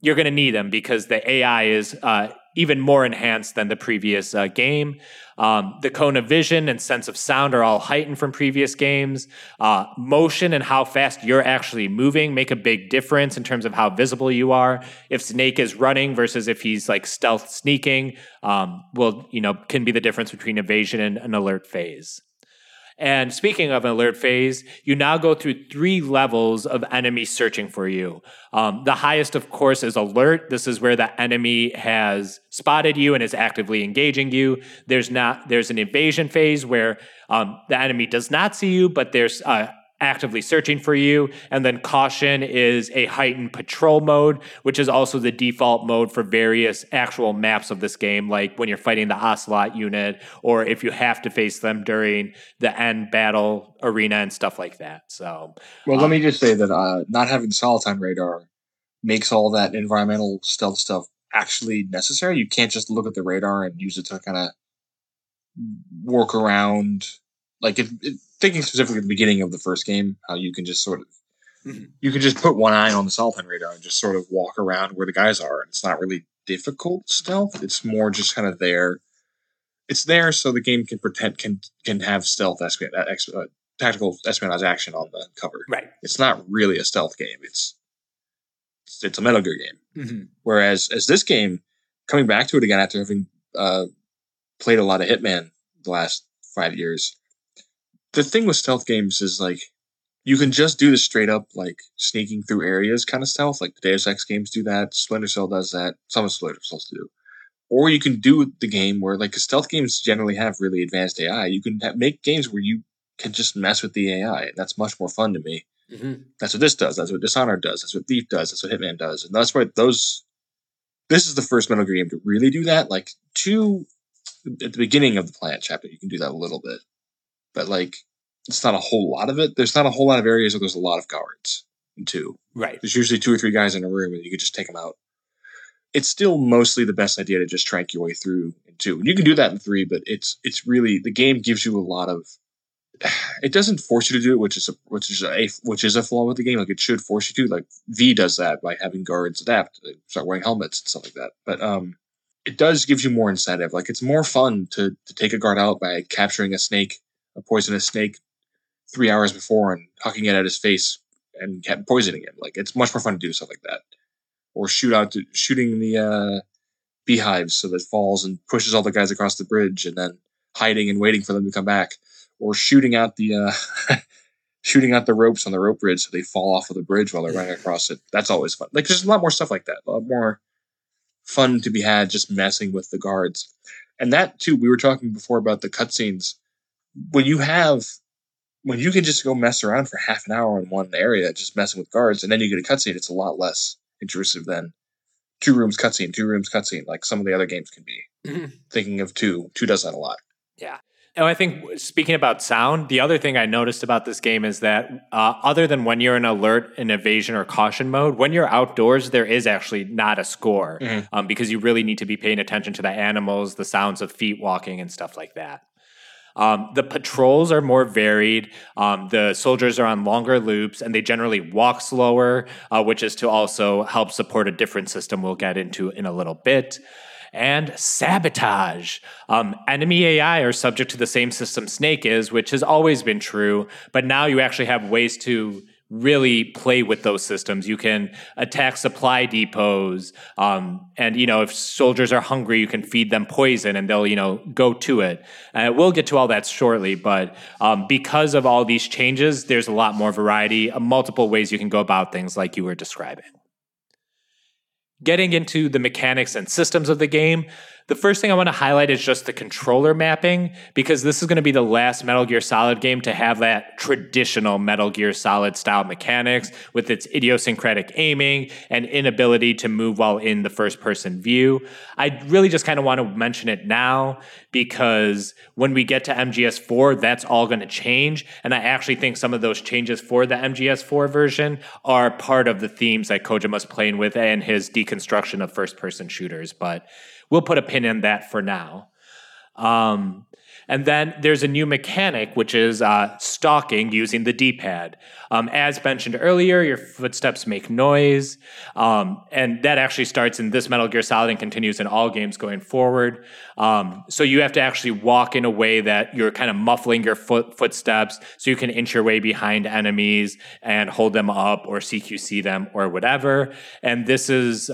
you're going to need them because the AI is uh, even more enhanced than the previous uh, game. Um, the cone of vision and sense of sound are all heightened from previous games. Uh, motion and how fast you're actually moving make a big difference in terms of how visible you are. If Snake is running versus if he's like stealth sneaking, um, will you know can be the difference between evasion and an alert phase. And speaking of an alert phase, you now go through three levels of enemy searching for you. Um, the highest, of course, is alert. This is where the enemy has spotted you and is actively engaging you. There's not there's an invasion phase where um, the enemy does not see you, but there's uh, actively searching for you. And then caution is a heightened patrol mode, which is also the default mode for various actual maps of this game, like when you're fighting the Ocelot unit, or if you have to face them during the end battle arena and stuff like that. So, Well, let Um, me just say that uh, not having Soliton radar makes all that environmental stealth stuff actually necessary. You can't just look at the radar and use it to kind of work around. Like thinking specifically at the beginning of the first game, how you can just sort of Mhm. you can just put one eye on the Soliton radar and just sort of walk around where the guys are. And it's not really difficult stealth. It's more just kind of there. it's there so the game can pretend can can have stealth espionage, uh, uh, tactical espionage action on the cover. Right. It's not really a stealth game. It's it's, it's a Metal Gear game. Mm-hmm. Whereas as this game, coming back to it again after having uh, played a lot of Hitman the last five years, the thing with stealth games is like you can just do the straight up like sneaking through areas kind of stealth, like the Deus Ex games do that. Splinter Cell does that. Some of Splinter Cells do. Or you can do the game where like stealth games generally have really advanced AI. You can ha- make games where you can just mess with the AI. and That's much more fun to me. Mm-hmm. That's what this does. That's what Dishonored does. That's what Thief does. That's what Hitman does. And that's why those. This is the first Metal Gear game to really do that. Like two, at the beginning of the Plant chapter, you can do that a little bit, but like it's not a whole lot of it. There's not a whole lot of areas where there's a lot of guards in two. Right. There's usually two or three guys in a room, and you can just take them out. It's still mostly the best idea to just trank your way through in two. And you can do that in three, but it's it's really the game gives you a lot of. It doesn't force you to do it, which is a which is a which is a flaw with the game. Like it should force you to. Like V does that by having guards adapt, start wearing helmets and stuff like that. But um, it does give you more incentive. Like it's more fun to to take a guard out by capturing a snake, a poisonous snake, three hours before and hucking it at his face and kept poisoning him. Like it's much more fun to do stuff like that, or shoot out to, shooting the uh, beehives so that it falls and pushes all the guys across the bridge, and then hiding and waiting for them to come back, or shooting out the uh, shooting out the ropes on the rope bridge so they fall off of the bridge while they're running across it. That's always fun. Like there's a lot more stuff like that. A lot more fun to be had just messing with the guards. And that too, we were talking before about the cutscenes. When you have when you can just go mess around for half an hour in one area, just messing with guards, and then you get a cutscene, it's a lot less intrusive than two rooms cutscene, two rooms cutscene, like some of the other games can be. Mhm. Thinking of two, two does that a lot. Yeah. And I think speaking about sound, the other thing I noticed about this game is that uh, other than when you're in alert and evasion or caution mode, when you're outdoors, there is actually not a score Mhm. um, because you really need to be paying attention to the animals, the sounds of feet walking, and stuff like that. Um, the patrols are more varied. Um, the soldiers are on longer loops and they generally walk slower, uh, which is to also help support a different system we'll get into in a little bit. And sabotage. Um, enemy AI are subject to the same system Snake is, which has always been true, but now you actually have ways to really play with those systems. You can attack supply depots, um, and you know if soldiers are hungry, you can feed them poison, and they'll you know go to it. Uh, we'll get to all that shortly, but um, because of all these changes, there's a lot more variety, uh, multiple ways you can go about things, like you were describing. Getting into the mechanics and systems of the game, the first thing I want to highlight is just the controller mapping, because this is going to be the last Metal Gear Solid game to have that traditional Metal Gear Solid style mechanics with its idiosyncratic aiming and inability to move while in the first person view. I really just kind of want to mention it now because when we get to MGS4, that's all going to change. And I actually think some of those changes for the MGS4 version are part of the themes that Kojima's playing with and his deconstruction of first person shooters. But we'll put a pin in that for now. Um, and then there's a new mechanic, which is uh, stalking using the D pad. Um, as mentioned earlier, your footsteps make noise. Um, and that actually starts in this Metal Gear Solid and continues in all games going forward. Um, so you have to actually walk in a way that you're kind of muffling your foot, footsteps so you can inch your way behind enemies and hold them up or CQC them or whatever. And this is.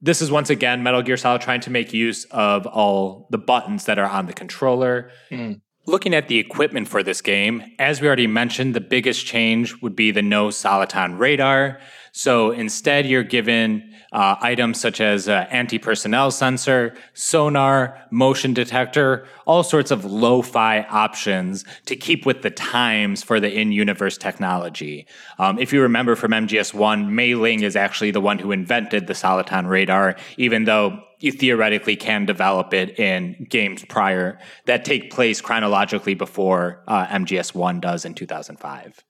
This is once again Metal Gear Solid trying to make use of all the buttons that are on the controller. Hmm. Looking at the equipment for this game, as we already mentioned, the biggest change would be the no Soliton radar. So instead, you're given uh, items such as uh, anti personnel sensor, sonar, motion detector, all sorts of lo fi options to keep with the times for the in universe technology. Um, if you remember from MGS1, Mei Ling is actually the one who invented the Soliton radar, even though you theoretically can develop it in games prior that take place chronologically before uh, MGS1 does in 2005.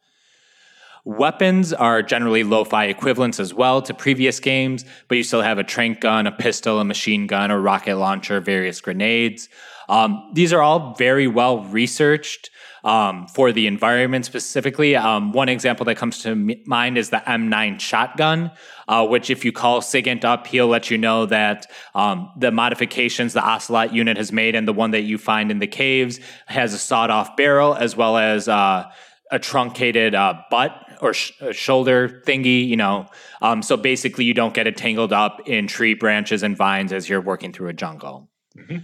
Weapons are generally lo fi equivalents as well to previous games, but you still have a trank gun, a pistol, a machine gun, a rocket launcher, various grenades. Um, these are all very well researched um, for the environment specifically. Um, one example that comes to m- mind is the M9 shotgun, uh, which, if you call SIGINT up, he'll let you know that um, the modifications the Ocelot unit has made and the one that you find in the caves has a sawed off barrel as well as uh, a truncated uh, butt or sh- shoulder thingy, you know. Um, so basically, you don't get it tangled up in tree branches and vines as you're working through a jungle. Mm-hmm.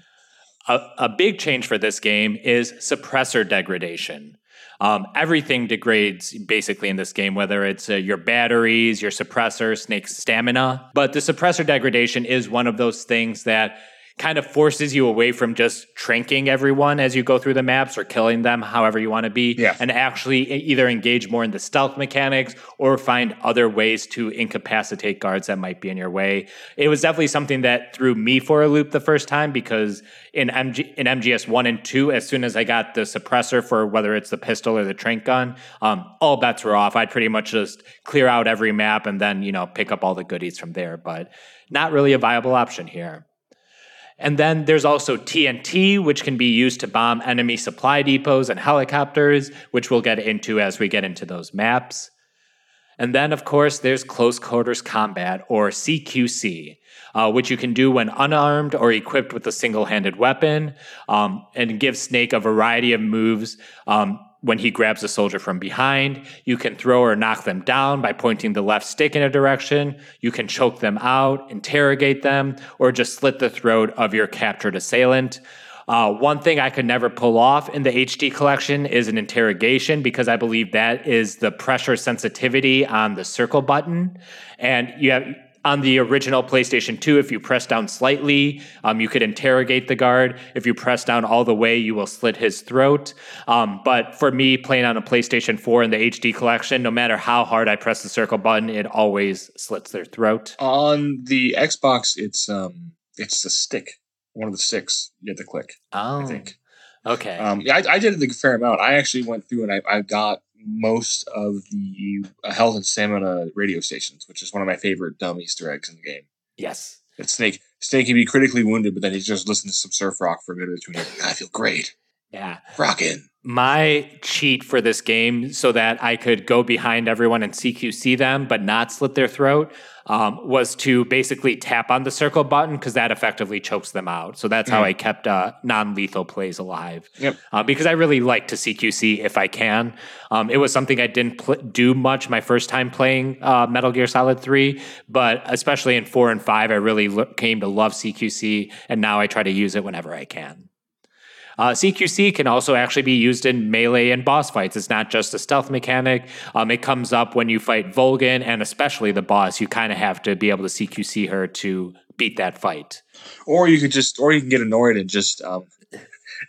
A, a, big change for this game is suppressor degradation. Um, everything degrades basically in this game, whether it's uh, your batteries, your suppressor, Snake's stamina. But the suppressor degradation is one of those things that kind of forces you away from just tranking everyone as you go through the maps or killing them however you want to be yeah. and actually either engage more in the stealth mechanics or find other ways to incapacitate guards that might be in your way. It was definitely something that threw me for a loop the first time because in MG in MGS 1 and 2 as soon as I got the suppressor for whether it's the pistol or the trank gun, um, all bets were off. I'd pretty much just clear out every map and then, you know, pick up all the goodies from there, but not really a viable option here. And then there's also TNT, which can be used to bomb enemy supply depots and helicopters, which we'll get into as we get into those maps. And then, of course, there's close quarters combat, or CQC, uh, which you can do when unarmed or equipped with a single handed weapon, um, and gives Snake a variety of moves um, when he grabs a soldier from behind. You can throw or knock them down by pointing the left stick in a direction. You can choke them out, interrogate them, or just slit the throat of your captured assailant. Uh, one thing I could never pull off in the HD collection is an interrogation because I believe that is the pressure sensitivity on the circle button. And you have on the original PlayStation 2, if you press down slightly, um, you could interrogate the guard. If you press down all the way, you will slit his throat. Um, but for me, playing on a PlayStation 4 in the HD collection, no matter how hard I press the circle button, it always slits their throat. On the Xbox, it's um, it's the stick, one of the sticks you have to click. Oh, I think. Okay. Um, yeah, I, I did it a fair amount. I actually went through and I, I got most of the health and stamina radio stations, which is one of my favorite dumb Easter eggs in the game. Yes. That Snake Snake can be critically wounded, but then he just listens to some surf rock for a minute or two. And like, I feel great. Yeah. Rockin'. My cheat for this game, so that I could go behind everyone and CQC them, but not slit their throat, um, was to basically tap on the circle button because that effectively chokes them out. So that's how Mm. I kept uh, non lethal plays alive. Yep. Uh, because I really like to CQC if I can. Um, it was something I didn't pl- do much my first time playing uh, Metal Gear Solid 3, but especially in 4 and 5, I really lo- came to love CQC, and now I try to use it whenever I can. Uh, CQC can also actually be used in melee and boss fights. It's not just a stealth mechanic. Um, it comes up when you fight Volgin and especially the boss. You kind of have to be able to CQC her to beat that fight. Or you could just, or you can get annoyed and just um,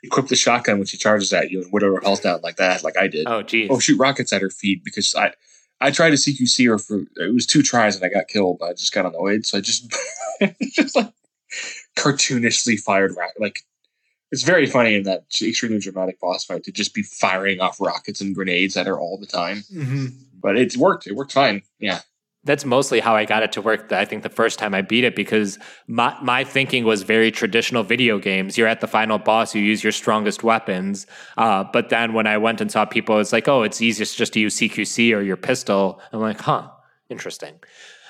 equip the shotgun when she charges at you and whittle her health down like that, like I did. Oh, geez. Oh, shoot rockets at her feet because I, I tried to CQC her for it was two tries and I got killed, but I just got annoyed, so I just, just like cartoonishly fired like. It's very funny in that extremely dramatic boss fight to just be firing off rockets and grenades at her all the time. Mm-hmm. But it worked. It worked fine. Yeah. that's mostly how I got it to work. I think the first time I beat it because my my thinking was very traditional video games. You're at the final boss, you use your strongest weapons. Uh, but then when I went and saw people, it's like, oh, it's easiest just to use CQC or your pistol. I'm like, huh, interesting.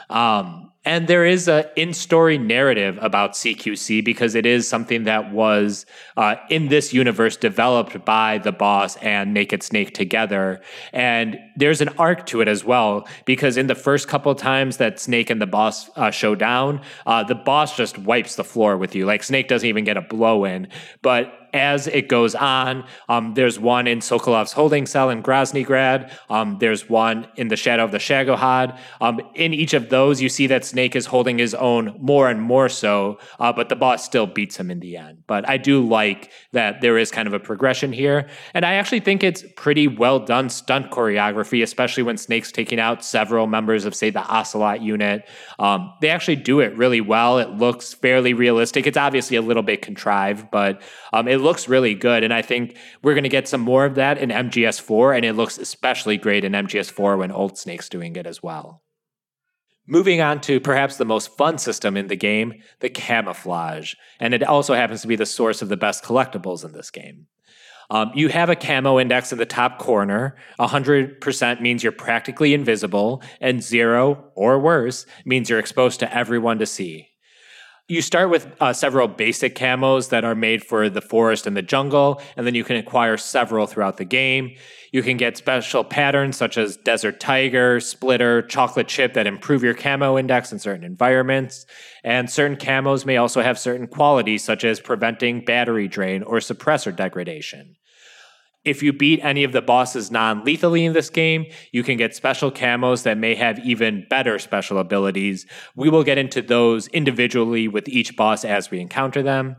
Um, and there is a in-story narrative about CQC because it is something that was uh, in this universe developed by the boss and Naked Snake together. And there's an arc to it as well because in the first couple times that Snake and the boss uh, show down, uh, the boss just wipes the floor with you. Like Snake doesn't even get a blow in, but as it goes on, um, there's one in Sokolov's holding cell in Groznygrad. Um, there's one in the Shadow of the Shagohod. Um, in each of those, you see that Snake is holding his own more and more so, uh, but the boss still beats him in the end. But I do like that there is kind of a progression here. And I actually think it's pretty well done stunt choreography, especially when Snake's taking out several members of, say, the Ocelot unit. Um, they actually do it really well. It looks fairly realistic. It's obviously a little bit contrived, but um, it looks really good. And I think we're going to get some more of that in MGS4, and it looks especially great in MGS4 when Old Snake's doing it as well. Moving on to perhaps the most fun system in the game, the camouflage. And it also happens to be the source of the best collectibles in this game. Um, you have a camo index in the top corner. 100% means you're practically invisible, and zero or worse means you're exposed to everyone to see. You start with uh, several basic camos that are made for the forest and the jungle, and then you can acquire several throughout the game. You can get special patterns such as Desert Tiger, Splitter, Chocolate Chip that improve your camo index in certain environments. And certain camos may also have certain qualities such as preventing battery drain or suppressor degradation. If you beat any of the bosses non lethally in this game, you can get special camos that may have even better special abilities. We will get into those individually with each boss as we encounter them.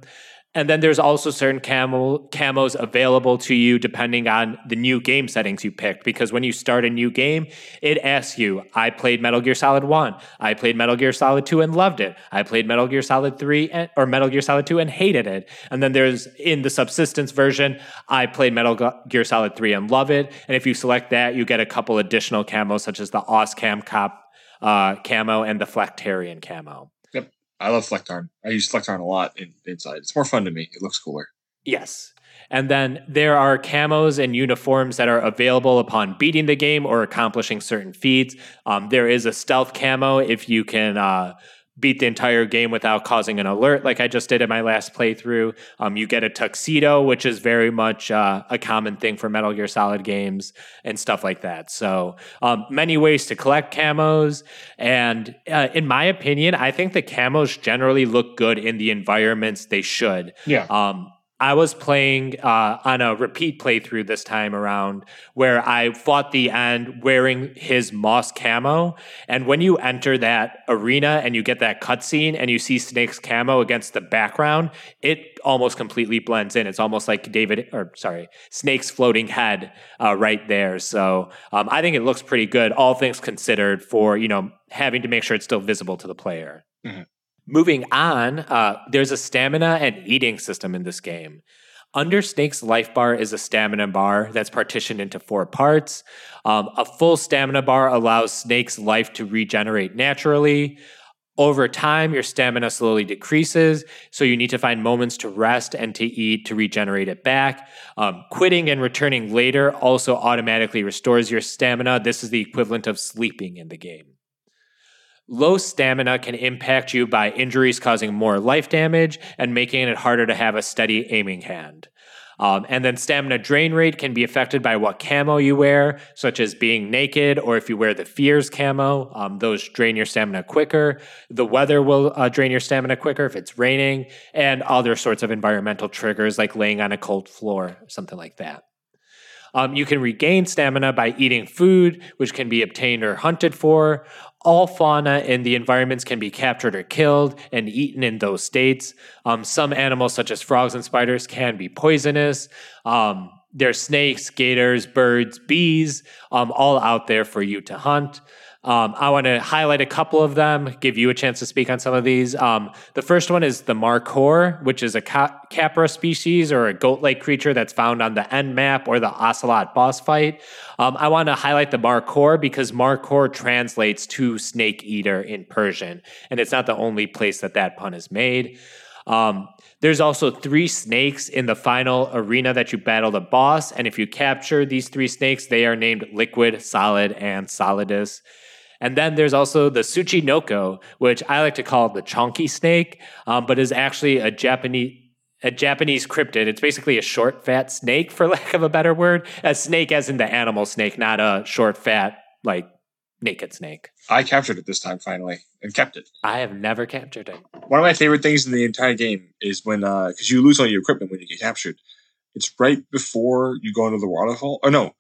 And then there's also certain camo, camos available to you depending on the new game settings you picked. Because when you start a new game, it asks you, I played Metal Gear Solid 1. I played Metal Gear Solid 2 and loved it. I played Metal Gear Solid 3 and, or Metal Gear Solid 2 and hated it. And then there's in the subsistence version, I played Metal Gear Solid 3 and love it. And if you select that, you get a couple additional camos such as the Auscam Cop uh, camo and the Flecktarn camo. I love Flecktarn. I use Flecktarn a lot in, inside. It's more fun to me. It looks cooler. Yes. And then there are camos and uniforms that are available upon beating the game or accomplishing certain feats. Um, there is a stealth camo if you can uh, beat the entire game without causing an alert, like I just did in my last playthrough. Um, you get a tuxedo, which is very much uh, a common thing for Metal Gear Solid games and stuff like that. So, um, many ways to collect camos. And uh, in my opinion, I think the camos generally look good in the environments they should. Yeah. Um, I was playing uh, on a repeat playthrough this time around where I fought the end wearing his moss camo. And when you enter that arena and you get that cutscene and you see Snake's camo against the background, it almost completely blends in. It's almost like David, or sorry, Snake's floating head uh, right there. So um, I think it looks pretty good, all things considered, for you know having to make sure it's still visible to the player. Mm-hmm. Moving on, uh, there's a stamina and eating system in this game. Under Snake's life bar is a stamina bar that's partitioned into four parts. Um, a full stamina bar allows Snake's life to regenerate naturally. Over time, your stamina slowly decreases, so you need to find moments to rest and to eat to regenerate it back. Um, quitting and returning later also automatically restores your stamina. This is the equivalent of sleeping in the game. Low stamina can impact you by injuries causing more life damage and making it harder to have a steady aiming hand. Um, and then stamina drain rate can be affected by what camo you wear, such as being naked, or if you wear the Fears camo, um, those drain your stamina quicker. The weather will uh, drain your stamina quicker if it's raining, and other sorts of environmental triggers like laying on a cold floor, something like that. Um, you can regain stamina by eating food, which can be obtained or hunted for. All fauna in the environments can be captured or killed and eaten in those states. Um, some animals, such as frogs and spiders, can be poisonous. Um, there's snakes, gators, birds, bees, um, all out there for you to hunt. Um, I want to highlight a couple of them, give you a chance to speak on some of these. Um, the first one is the Markhor, which is a ca- capra species or a goat like creature that's found on the end map or the Ocelot boss fight. Um, I want to highlight the Markhor because Markhor translates to snake eater in Persian, and it's not the only place that that pun is made. Um, there's also three snakes in the final arena that you battle the boss, and if you capture these three snakes, they are named Liquid, Solid, and Solidus. And then there's also the Tsuchinoko, which I like to call the chonky snake, um, but is actually a Japanese a Japanese cryptid. It's basically a short, fat snake, for lack of a better word. A snake, as in the animal snake, not a short, fat, like naked snake. I captured it this time finally and kept it. I have never captured it. One of my favorite things in the entire game is when because you lose all your equipment when you get captured. It's right before you go into the waterfall. Oh no,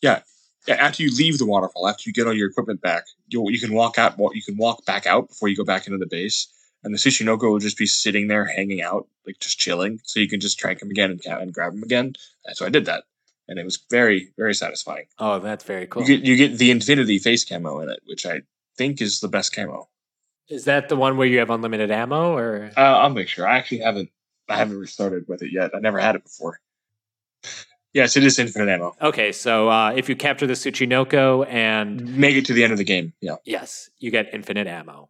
Yeah, after you leave the waterfall, after you get all your equipment back, you you can walk out. You can walk back out before you go back into the base, and the Tsuchinoko will just be sitting there, hanging out, like just chilling. So you can just trank him again and, and grab him again. And so I did that, and it was very very satisfying. Oh, that's very cool. You get you get the Infinity face camo in it, which I think is the best camo. Is that the one where you have unlimited ammo, or Uh, I'll make sure. I actually haven't I haven't restarted with it yet. I never had it before. Yes, it is infinite ammo. okay? So uh, if you capture the Tsuchinoko and Make it to the end of the game. Yeah. Yes, you get infinite ammo.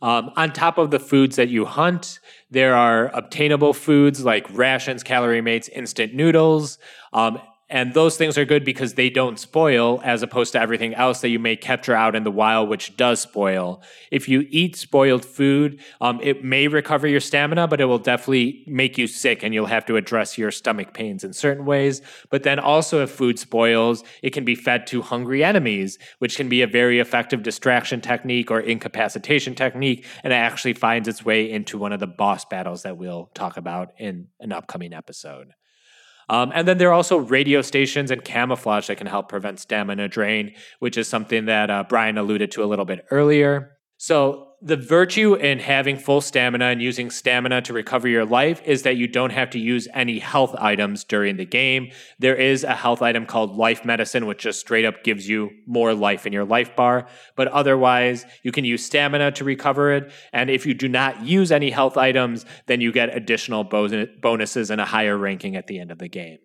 Um, on top of the foods that you hunt, there are obtainable foods like rations, calorie mates, instant noodles. Um, and those things are good because they don't spoil as opposed to everything else that you may capture out in the wild, which does spoil. If you eat spoiled food, um, it may recover your stamina, but it will definitely make you sick and you'll have to address your stomach pains in certain ways. But then also, if food spoils, it can be fed to hungry enemies, which can be a very effective distraction technique or incapacitation technique. And it actually finds its way into one of the boss battles that we'll talk about in an upcoming episode. Um, and then there are also radio stations and camouflage that can help prevent stamina drain, which is something that uh, Brian alluded to a little bit earlier. So, the virtue in having full stamina and using stamina to recover your life is that you don't have to use any health items during the game. There is a health item called life medicine, which just straight up gives you more life in your life bar. But otherwise, you can use stamina to recover it. And if you do not use any health items, then you get additional bonuses and a higher ranking at the end of the game.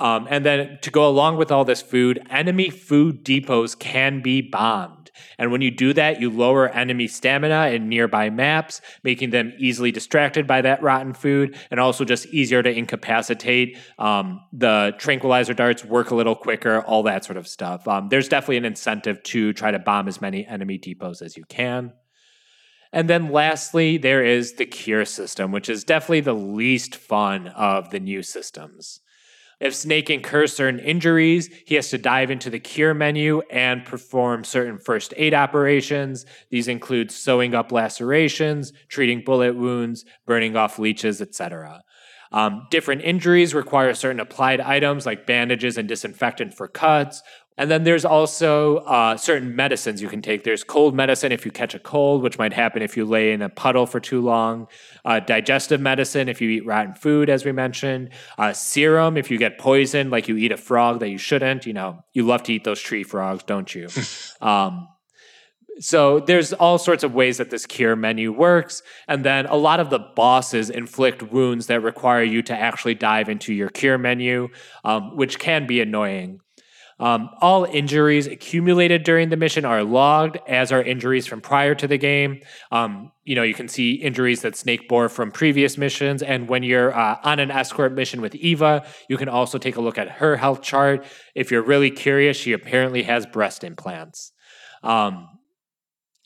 Um, and then to go along with all this food, enemy food depots can be bombed. And when you do that, you lower enemy stamina in nearby maps, making them easily distracted by that rotten food, and also just easier to incapacitate. Um, the tranquilizer darts work a little quicker, all that sort of stuff. Um, there's definitely an incentive to try to bomb as many enemy depots as you can. And then lastly, there is the cure system, which is definitely the least fun of the new systems. If Snake incurs certain injuries, he has to dive into the cure menu and perform certain first aid operations. These include sewing up lacerations, treating bullet wounds, burning off leeches, etc. Um, different injuries require certain applied items like bandages and disinfectant for cuts. And then there's also uh, certain medicines you can take. There's cold medicine if you catch a cold, which might happen if you lay in a puddle for too long. Uh, digestive medicine if you eat rotten food, as we mentioned. Uh, serum if you get poisoned, like you eat a frog that you shouldn't. You know, you love to eat those tree frogs, don't you? um, so there's all sorts of ways that this cure menu works and then a lot of the bosses inflict wounds that require you to actually dive into your cure menu um, which can be annoying um, all injuries accumulated during the mission are logged as are injuries from prior to the game. Um, you know you can see injuries that snake bore from previous missions and when you're uh, on an escort mission with eva you can also take a look at her health chart. If you're really curious she apparently has breast implants. Um,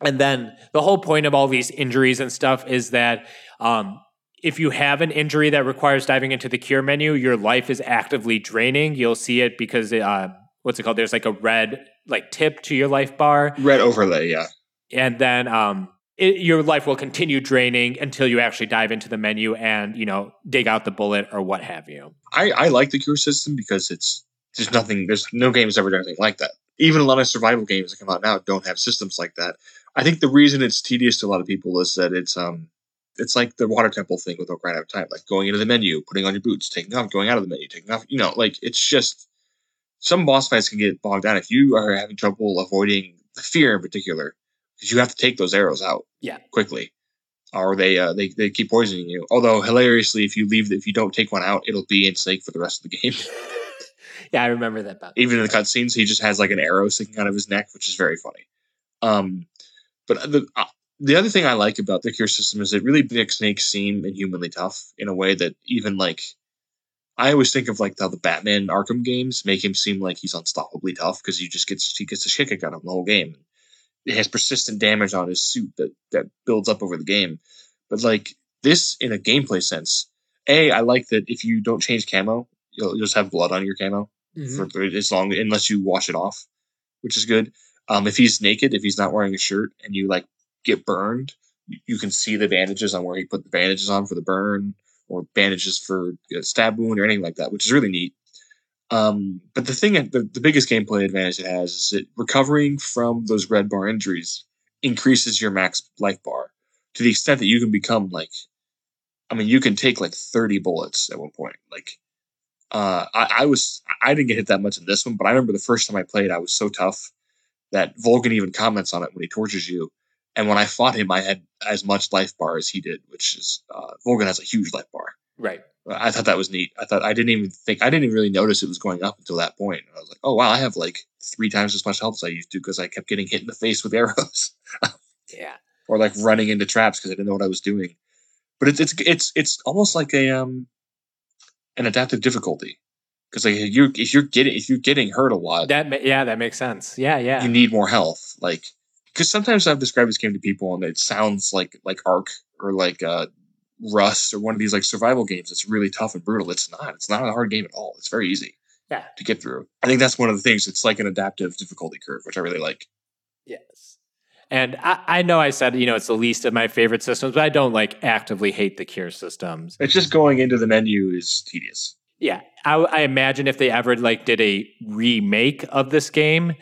and then the whole point of all these injuries and stuff is that um, if you have an injury that requires diving into the cure menu, your life is actively draining. You'll see it because uh, what's it called? There's like a red like tip to your life bar, Red overlay, yeah. and then um, it, your life will continue draining until you actually dive into the menu and you know dig out the bullet or what have you. I, I like the cure system because it's there's nothing there's no game has ever done anything like that. Even a lot of survival games that come out now don't have systems like that. I think the reason it's tedious to a lot of people is that it's um it's like the water temple thing with Ocarina of Time, like going into the menu, putting on your boots, taking off, going out of the menu, taking off. You know, like it's just some boss fights can get bogged down if you are having trouble avoiding the fear in particular, because you have to take those arrows out Yeah. quickly, or they uh, they they keep poisoning you. Although hilariously, if you leave if you don't take one out, it'll be in Snake for the rest of the game. Yeah, I remember that. About Even in the cutscenes, he just has like an arrow sticking out of his neck, which is very funny. Um, but the uh, the other thing I like about the cure system is it really makes snakes seem inhumanly tough in a way that even like I always think of like how the Batman Arkham games make him seem like he's unstoppably tough because he just gets he gets the shit kicked out of him the whole game. It has persistent damage on his suit that that builds up over the game. But like this in a gameplay sense, a I like that if you don't change camo, you'll, you'll just have blood on your camo Mhm. for as long unless you wash it off, which is good. Um, if he's naked, if he's not wearing a shirt, and you like get burned, you, you can see the bandages on where he put the bandages on for the burn, or bandages for a stab wound, or anything like that, which is really neat. Um, but the thing, the, the biggest gameplay advantage it has is that recovering from those red bar injuries increases your max life bar to the extent that you can become like, I mean, you can take like 30 bullets at one point. Like, uh, I, I was, I didn't get hit that much in this one, but I remember the first time I played, I was so tough that Volgin even comments on it when he tortures you. And when I fought him, I had as much life bar as he did, which is, uh, Volgin has a huge life bar. Right. I thought that was neat. I thought I didn't even think I didn't even really notice it was going up until that point. I was like, oh wow, I have like three times as much health as I used to because I kept getting hit in the face with arrows, Yeah. or like running into traps because I didn't know what I was doing. But it's it's it's it's almost like a um an adaptive difficulty because like if you're if you're getting if you're getting hurt a lot, That yeah, that makes sense. Yeah, yeah. you need more health. Like because sometimes I've described this game to people and it sounds like like Ark or like uh Rust or one of these like survival games that's really tough and brutal. It's not. It's not a hard game at all. It's very easy yeah. to get through. I think that's one of the things. It's like an adaptive difficulty curve, which I really like. Yes. And I, I know I said, you know, it's the least of my favorite systems, but I don't like actively hate the cure systems. It's just going into the menu is tedious. Yeah. I, I imagine if they ever like did a remake of this game,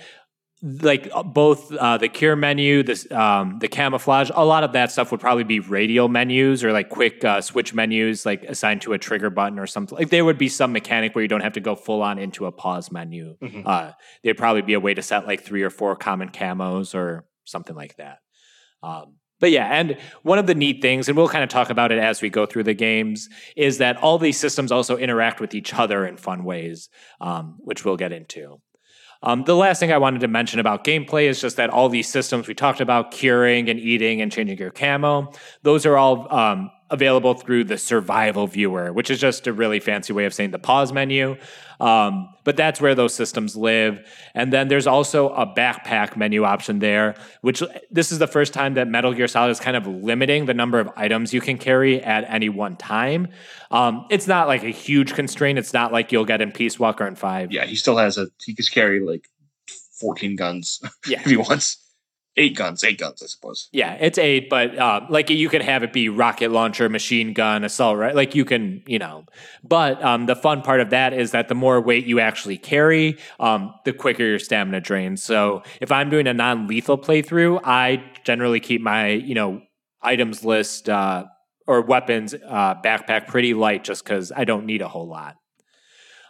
like uh, both uh, the cure menu, this um, the camouflage, a lot of that stuff would probably be radial menus or like quick uh, switch menus, like assigned to a trigger button or something. Like there would be some mechanic where you don't have to go full on into a pause menu. Mhm. Uh, there'd probably be a way to set like three or four common camos or something like that. Um, but yeah, and one of the neat things, and we'll kind of talk about it as we go through the games, is that all these systems also interact with each other in fun ways, um, which we'll get into. Um, the last thing I wanted to mention about gameplay is just that all these systems we talked about, curing and eating and changing your camo, those are all um, available through the survival viewer, which is just a really fancy way of saying the pause menu. Um, but that's where those systems live. And then there's also a backpack menu option there, which this is the first time that Metal Gear Solid is kind of limiting the number of items you can carry at any one time. Um, it's not like a huge constraint. It's not like you'll get in Peace Walker and Five. Yeah, he still has a. He can carry like fourteen guns Yeah. if he wants. Eight guns, eight guns, I suppose. Yeah, it's eight, but uh, like you can have it be rocket launcher, machine gun, assault, right? Like you can, you know. But um, the fun part of that is that the more weight you actually carry, um, the quicker your stamina drains. So if I'm doing a non-lethal playthrough, I generally keep my, you know, items list uh, or weapons uh, backpack pretty light, just because I don't need a whole lot.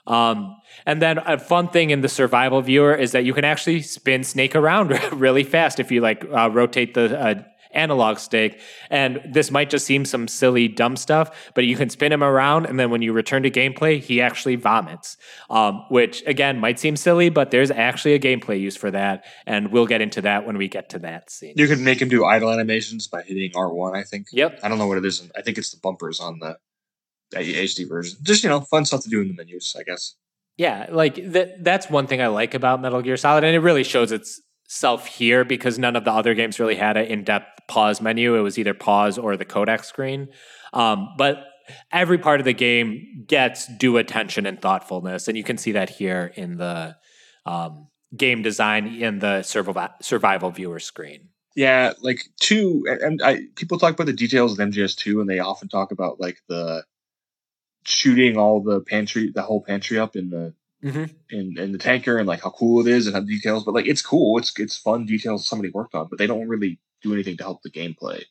Um, and then a fun thing in the survival viewer is that you can actually spin Snake around really fast if you like uh, rotate the uh, analog stick. And this might just seem some silly, dumb stuff, but you can spin him around, and then when you return to gameplay, he actually vomits. Um, which again might seem silly, but there's actually a gameplay use for that, and we'll get into that when we get to that scene. You can make him do idle animations by hitting R one. I think. Yep. I don't know what it is. I think it's the bumpers on the HD version. Just you know, fun stuff to do in the menus. I guess. Yeah, like that that's one thing I like about Metal Gear Solid and it really shows itself here because none of the other games really had an in-depth pause menu. It was either pause or the codec screen. Um, but every part of the game gets due attention and thoughtfulness and you can see that here in the um, game design in the survival survival viewer screen. Yeah, like two, and- and I people talk about the details of MGS two, and they often talk about like the shooting all the pantry, the whole pantry up in the Mhm. in in the tanker, and like how cool it is and how details. But like it's cool, it's it's fun details somebody worked on, but they don't really do anything to help the gameplay.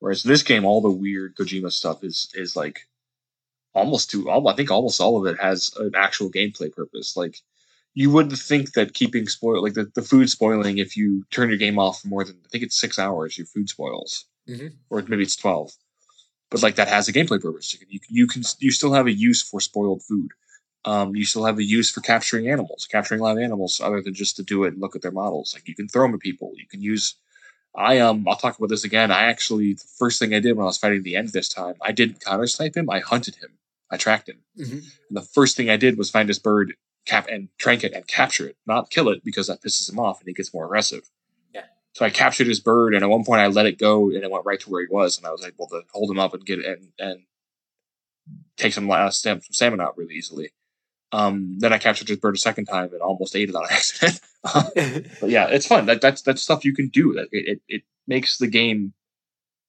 Whereas this game, all the weird Kojima stuff is is like almost to all. I think almost all of it has an actual gameplay purpose. Like you wouldn't think that keeping spoil like the, the food spoiling if you turn your game off for more than I think it's six hours, your food spoils, Mhm. or maybe it's twelve. But like that has a gameplay purpose. You can, you, can- you still have a use for spoiled food. Um, you still have a use for capturing animals, capturing live animals, other than just to do it and look at their models. Like you can throw them at people. You can use. I um I'll talk about this again. I actually the first thing I did when I was fighting the end this time, I didn't counter snipe him. I hunted him. I tracked him. Mhm. And the first thing I did was find this bird, cap and trank it and capture it, not kill it because that pisses him off and he gets more aggressive. So I captured his bird, and at one point I let it go, and it went right to where he was, and I was able to hold him up and get it and and take some uh, stam- some salmon out really easily. Um, then I captured his bird a second time and almost ate it on accident. but yeah, it's fun. That, that's that's stuff you can do. That it, it it makes the game,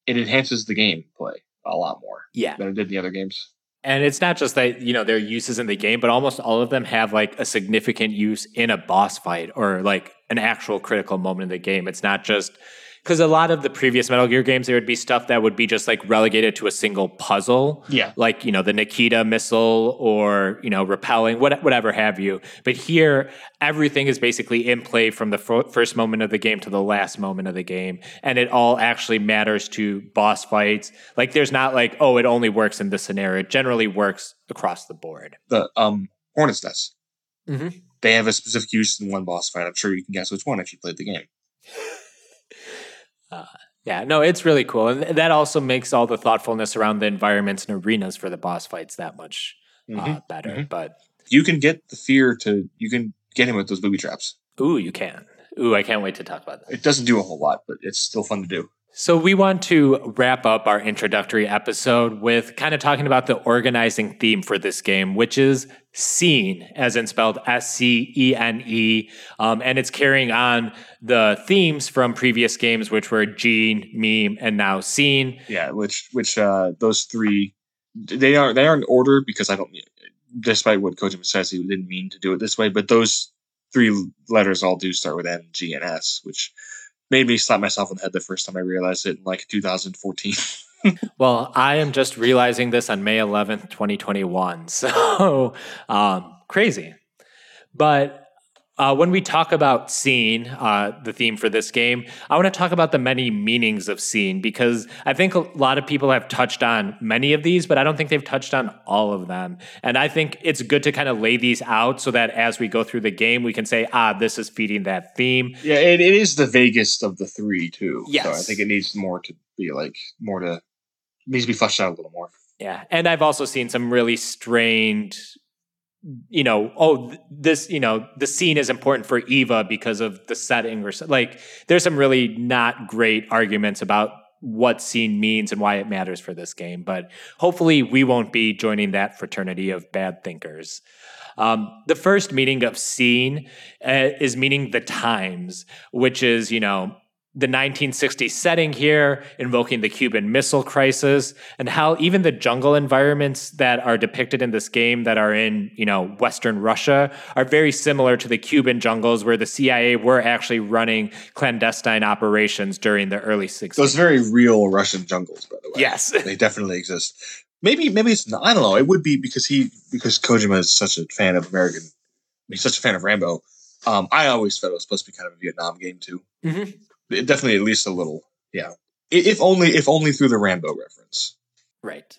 it enhances the game play a lot more yeah. than it did in the other games. And it's not just that, you know, their uses in the game, but almost all of them have like a significant use in a boss fight or like an actual critical moment in the game. It's not just because a lot of the previous Metal Gear games, there would be stuff that would be just like relegated to a single puzzle. Yeah. Like, you know, the Nikita missile or, you know, repelling, what, whatever have you. But here, everything is basically in play from the fir- first moment of the game to the last moment of the game. And it all actually matters to boss fights. Like, there's not like, oh, it only works in this scenario. It generally works across the board. The um Hornet's Nest. Mhm. They have a specific use in one boss fight. I'm sure you can guess which one if you played the game. Yeah, no, it's really cool. And that also makes all the thoughtfulness around the environments and arenas for the boss fights that much uh, Mhm, better. mhm. But You can get the fear to you can get him with those booby traps. ooh, you can. Ooh, I can't wait to talk about that. It doesn't do a whole lot, but it's still fun to do. So, we want to wrap up our introductory episode with kind of talking about the organizing theme for this game, which is scene, as in spelled S C E N E. Um, and it's carrying on the themes from previous games, which were Gene, Meme, and now Scene. Yeah, which which uh those three they are they aren't order because I don't despite what Kojima says he didn't mean to do it this way, but those three letters all do start with N, G, and S, which made me slap myself on the head the first time I realized it in like 2014. Well, I am just realizing this on May 11th, 2021. So um, crazy. But uh, when we talk about scene, uh, the theme for this game, I want to talk about the many meanings of scene because I think a lot of people have touched on many of these, but I don't think they've touched on all of them. And I think it's good to kind of lay these out so that as we go through the game, we can say, ah, this is feeding that theme. yeah, it, it is the vaguest of the three too. So I think it needs more to be like more to needs to be fleshed out a little more. Yeah. And I've also seen some really strained, you know, oh, th- this, you know, the scene is important for Eva because of the setting or so, like there's some really not great arguments about what scene means and why it matters for this game. But hopefully we won't be joining that fraternity of bad thinkers. Um, the first meaning of scene uh, is meaning the times, which is, you know, the 1960s setting here, invoking the Cuban Missile Crisis, and how even the jungle environments that are depicted in this game that are in, you know, Western Russia are very similar to the Cuban jungles where the CIA were actually running clandestine operations during the early 60s. Those very real Russian jungles, by the way. yes. they definitely exist. Maybe maybe it's not, I don't know. It would be because he because Kojima is such a fan of American. He's such a fan of Rambo. Um, I always felt it was supposed to be kind of a Vietnam game too. Mhm. It definitely at least a little. Yeah. If only if only through the Rambo reference. Right.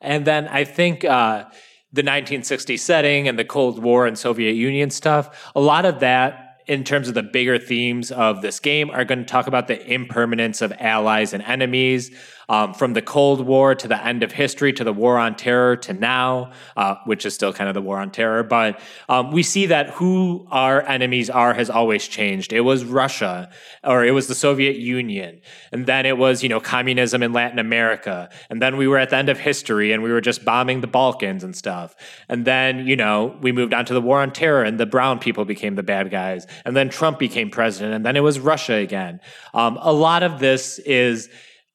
And then I think uh, the 1960 setting and the Cold War and Soviet Union stuff, a lot of that, in terms of the bigger themes of this game, are going to talk about the impermanence of allies and enemies. Um, from the Cold War to the end of history to the War on Terror to now, uh, which is still kind of the War on Terror. But um, we see that who our enemies are has always changed. It was Russia, or it was the Soviet Union, and then it was you know communism in Latin America, and then we were at the end of history and we were just bombing the Balkans and stuff, and then you know we moved on to the War on Terror and the brown people became the bad guys, and then Trump became president, and then it was Russia again. Um, a lot of this is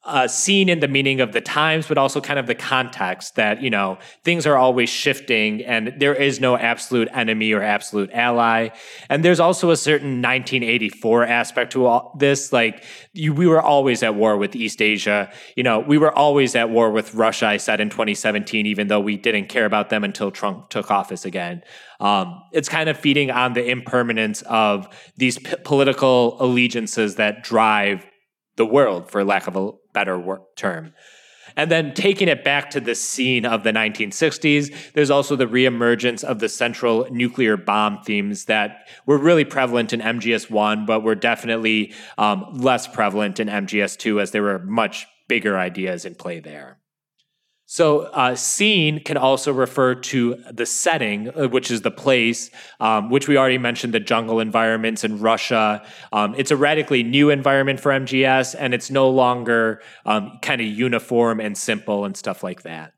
uh, seen in the meaning of the times, but also kind of the context that, you know, things are always shifting and there is no absolute enemy or absolute ally. And there's also a certain 1984 aspect to all this. Like, you, we were always at war with East Asia. You know, we were always at war with Russia, I said in 2017, even though we didn't care about them until Trump took office again. Um, it's kind of feeding on the impermanence of these p- political allegiances that drive the world, for lack of a better term. And then taking it back to the scene of the 1960s, there's also the reemergence of the central nuclear bomb themes that were really prevalent in MGS1, but were definitely um, less prevalent in MGS2 as there were much bigger ideas in play there. So, uh, scene can also refer to the setting, uh, which is the place, um, which we already mentioned the jungle environments in Russia. Um, it's a radically new environment for MGS, and it's no longer um, kind of uniform and simple and stuff like that.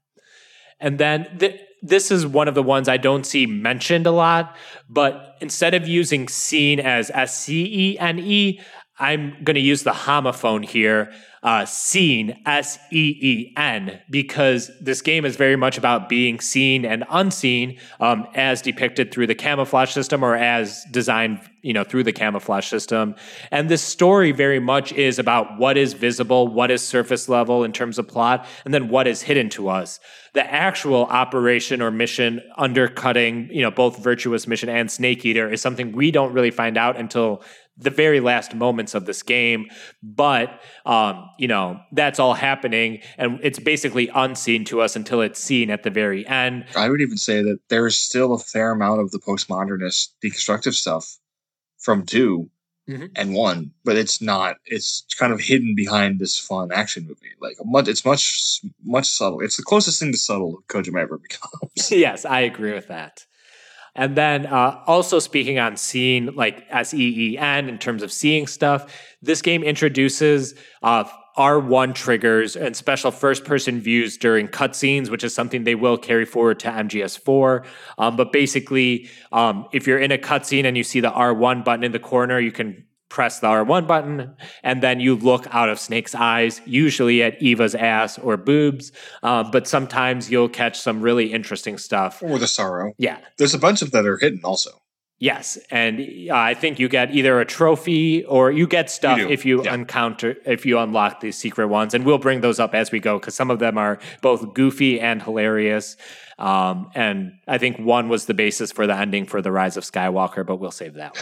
And then th- this is one of the ones I don't see mentioned a lot, but instead of using scene as S C E N E, I'm going to use the homophone here, uh, seen, S E E N, because this game is very much about being seen and unseen um, as depicted through the camouflage system or as designed, you know, through the camouflage system. And this story very much is about what is visible, what is surface level in terms of plot, and then what is hidden to us. The actual operation or mission undercutting, you know, both Virtuous Mission and Snake Eater is something we don't really find out until the very last moments of this game. But, um, you know, that's all happening and it's basically unseen to us until it's seen at the very end. I would even say that there's still a fair amount of the postmodernist deconstructive stuff from 2 Mhm. and one, but it's not. It's kind of hidden behind this fun action movie. Like much, it's much, much subtle. It's the closest thing to subtle Kojima ever becomes. yes, I agree with that. And then uh, also speaking on seeing, like S E E N, in terms of seeing stuff, this game introduces uh, R1 triggers and special first person views during cutscenes, which is something they will carry forward to MGS4. Um, but basically, um, if you're in a cutscene and you see the R1 button in the corner, you can press the R1 button, and then you look out of Snake's eyes, usually at Eva's ass or boobs. Um, but sometimes you'll catch some really interesting stuff. or the sorrow. Yeah. There's a bunch of that are hidden also. Yes, and uh, I think you get either a trophy or you get stuff You if you yeah. encounter if you unlock these secret ones, and we'll bring those up as we go because some of them are both goofy and hilarious. Um, and I think one was the basis for the ending for the Rise of Skywalker, but we'll save that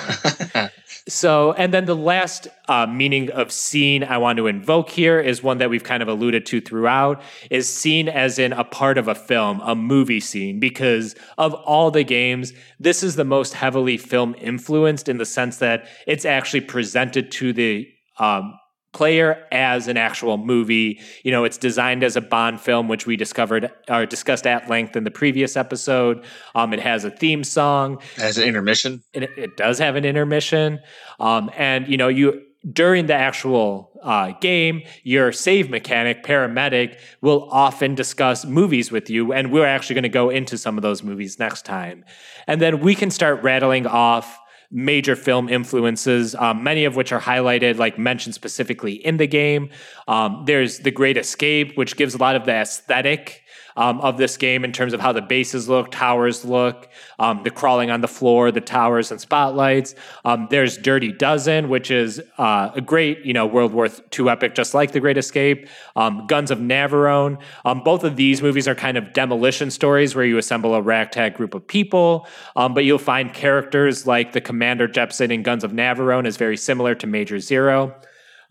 one. So, and then the last uh, meaning of seen I want to invoke here is one that we've kind of alluded to throughout is seen as in a part of a film, a movie scene, because of all the games, this is the most heavily film influenced in the sense that it's actually presented to the um, player as an actual movie. You know, it's designed as a Bond film, which we discovered or discussed at length in the previous episode. Um, it has a theme song It has an intermission, it, it does have an intermission. Um, and you know, you during the actual uh, game, your save mechanic, paramedic, will often discuss movies with you, and we're actually going to go into some of those movies next time. And then we can start rattling off major film influences, um, many of which are highlighted, like mentioned specifically in the game. Um, there's The Great Escape, which gives a lot of the aesthetic um, of this game in terms of how the bases look, towers look, um, the crawling on the floor, the towers and spotlights. Um, there's Dirty Dozen, which is uh, a great, you know, World War II epic, just like The Great Escape. Um, Guns of Navarone. Um, both of these movies are kind of demolition stories where you assemble a ragtag group of people, um, but you'll find characters like the Commander Jepson in Guns of Navarone is very similar to Major Zero.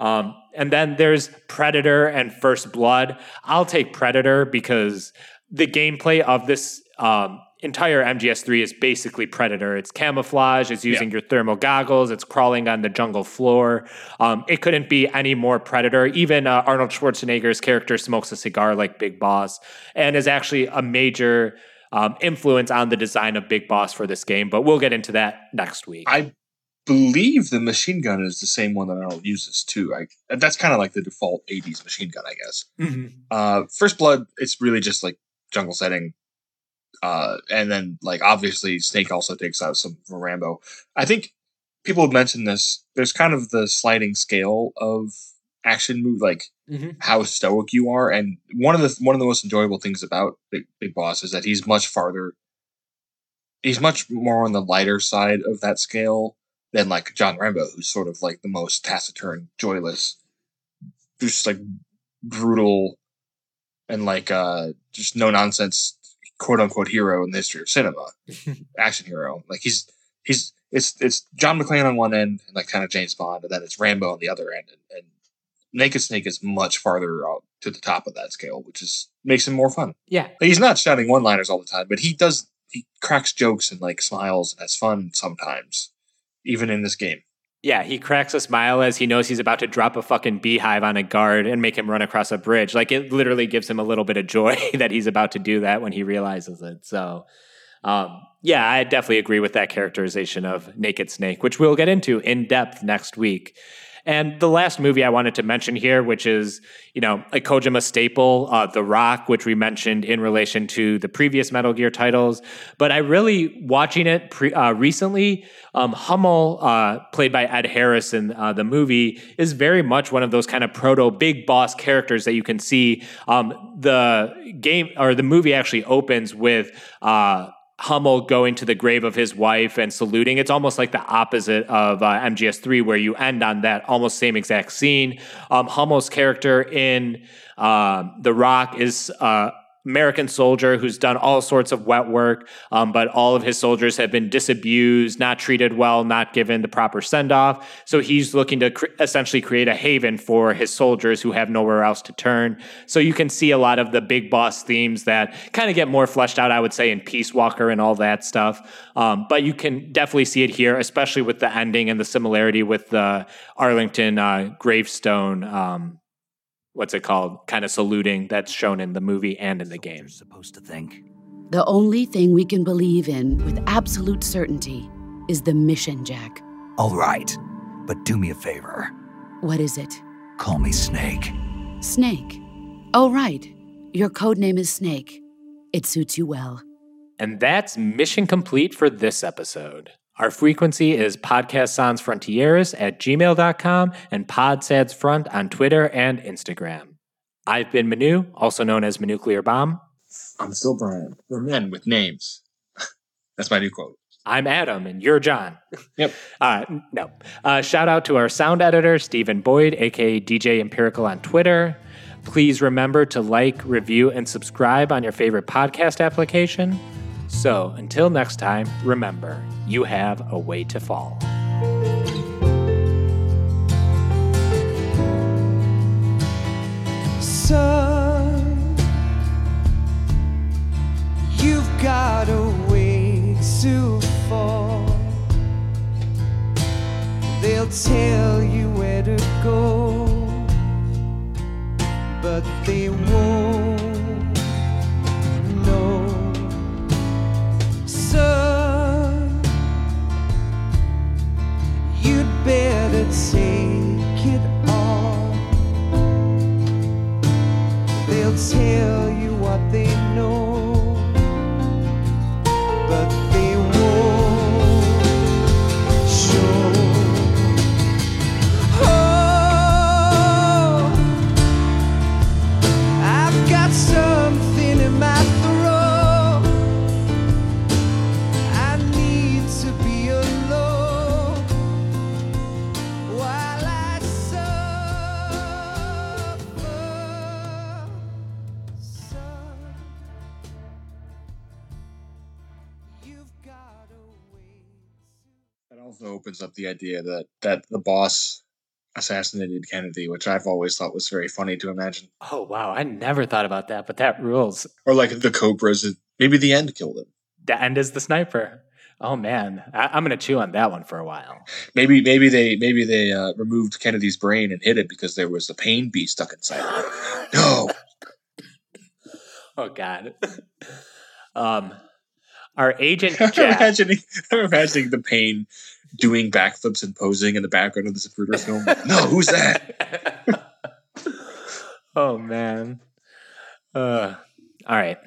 Um, and then there's Predator and First Blood. I'll take Predator because the gameplay of this um, entire MGS3 is basically Predator. It's camouflage, it's using your thermal goggles, it's crawling on the jungle floor. Um, it couldn't be any more Predator. Even uh, Arnold Schwarzenegger's character smokes a cigar like Big Boss and is actually a major. Um, influence on the design of Big Boss for this game, but we'll get into that next week. I believe the machine gun is the same one that Arnold uses too. I that's kind of like the default '80s machine gun, I guess. Mhm. Uh, First Blood, it's really just like jungle setting. Uh, and then like obviously Snake also takes out some Rambo. I think people have mentioned this. There's kind of the sliding scale of action move, like Mhm. how stoic you are. And one of the one of the most enjoyable things about Big, Big Boss is that he's much farther. He's much more on the lighter side of that scale than like John Rambo, who's sort of like the most taciturn, joyless, just like brutal and like uh just no nonsense quote unquote hero in the history of cinema. Action hero. Like he's he's it's it's John McClane on one end and like kind of James Bond, and then it's Rambo on the other end. And, and Naked Snake is much farther out to the top of that scale, which is makes him more fun. Yeah, Like, he's not shouting one liners all the time, but he does he cracks jokes and like smiles and has fun sometimes. Even in this game. Yeah, he cracks a smile as he knows he's about to drop a fucking beehive on a guard and make him run across a bridge. Like it literally gives him a little bit of joy that he's about to do that when he realizes it. So, um, yeah, I definitely agree with that characterization of Naked Snake, which we'll get into in depth next week. And the last movie I wanted to mention here, which is, you know, a Kojima staple, uh, The Rock, which we mentioned in relation to the previous Metal Gear titles. But I really, watching it pre- uh, recently, um, Hummel, uh, played by Ed Harris in uh, the movie, is very much one of those kind of proto big boss characters that you can see. Um, the game or the movie actually opens with. Hummel going to the grave of his wife and saluting. It's almost like the opposite of uh, MGS3, where you end on that almost same exact scene. Um, Hummel's character in uh, The Rock is uh, American soldier who's done all sorts of wet work, um, but all of his soldiers have been disabused, not treated well, not given the proper send off. So he's looking to cr- essentially create a haven for his soldiers who have nowhere else to turn. So you can see a lot of the big boss themes that kind of get more fleshed out, I would say, in Peace Walker and all that stuff. Um, but you can definitely see it here, especially with the ending and the similarity with the Arlington uh, gravestone. Um, what's it called? Kind of saluting that's shown in the movie and in the game. You're supposed to think. The only thing we can believe in with absolute certainty is the mission, Jack. All right, but do me a favor. What is it? Call me Snake. Snake. Oh, right. Your code name is Snake. It suits you well. And that's mission complete for this episode. Our frequency is podcastsansfrontieres at gmail.com and podsansfront on Twitter and Instagram. I've been Manu, also known as Manuclear Bomb. I'm still Brian. We're men with names. That's my new quote. I'm Adam, and you're John. Yep. Uh, no. Uh, shout out to our sound editor, Stephen Boyd, aka DJ Empirical on Twitter. Please remember to like, review, and subscribe on your favorite podcast application. So until next time, remember, you have a way to fall. Son, you've got a way to fall. They'll tell you where to go, but they won't You'd better take it all. They'll tell you what they know, opens up the idea that that the boss assassinated Kennedy, which I've always thought was very funny to imagine. Oh, wow. I never thought about that, but that rules. Or like the Cobras, maybe the end killed him. The end is the sniper. Oh, man. I- I'm going to chew on that one for a while. Maybe maybe they maybe they uh, removed Kennedy's brain and hid it because there was a pain bee stuck inside of it. No, Oh, God. um, our agent I'm Jack. imagining I'm imagining the pain doing backflips and posing in the background of the Zapruder film. No, who's that? oh man. Uh, all right.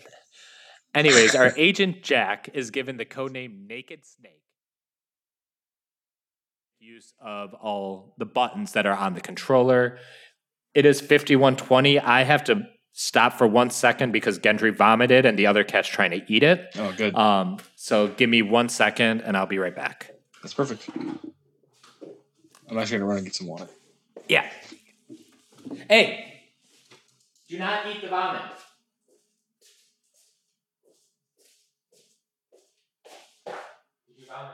Anyways, our agent Jack is given the codename Naked Snake. Use of all the buttons that are on the controller. It is 5120. I have to stop for one second because Gendry vomited and the other cat's trying to eat it. Oh, good. Um, so give me one second and I'll be right back. That's perfect. I'm actually gonna run and get some water. Yeah. Hey, do not eat the vomit. Did you vomit?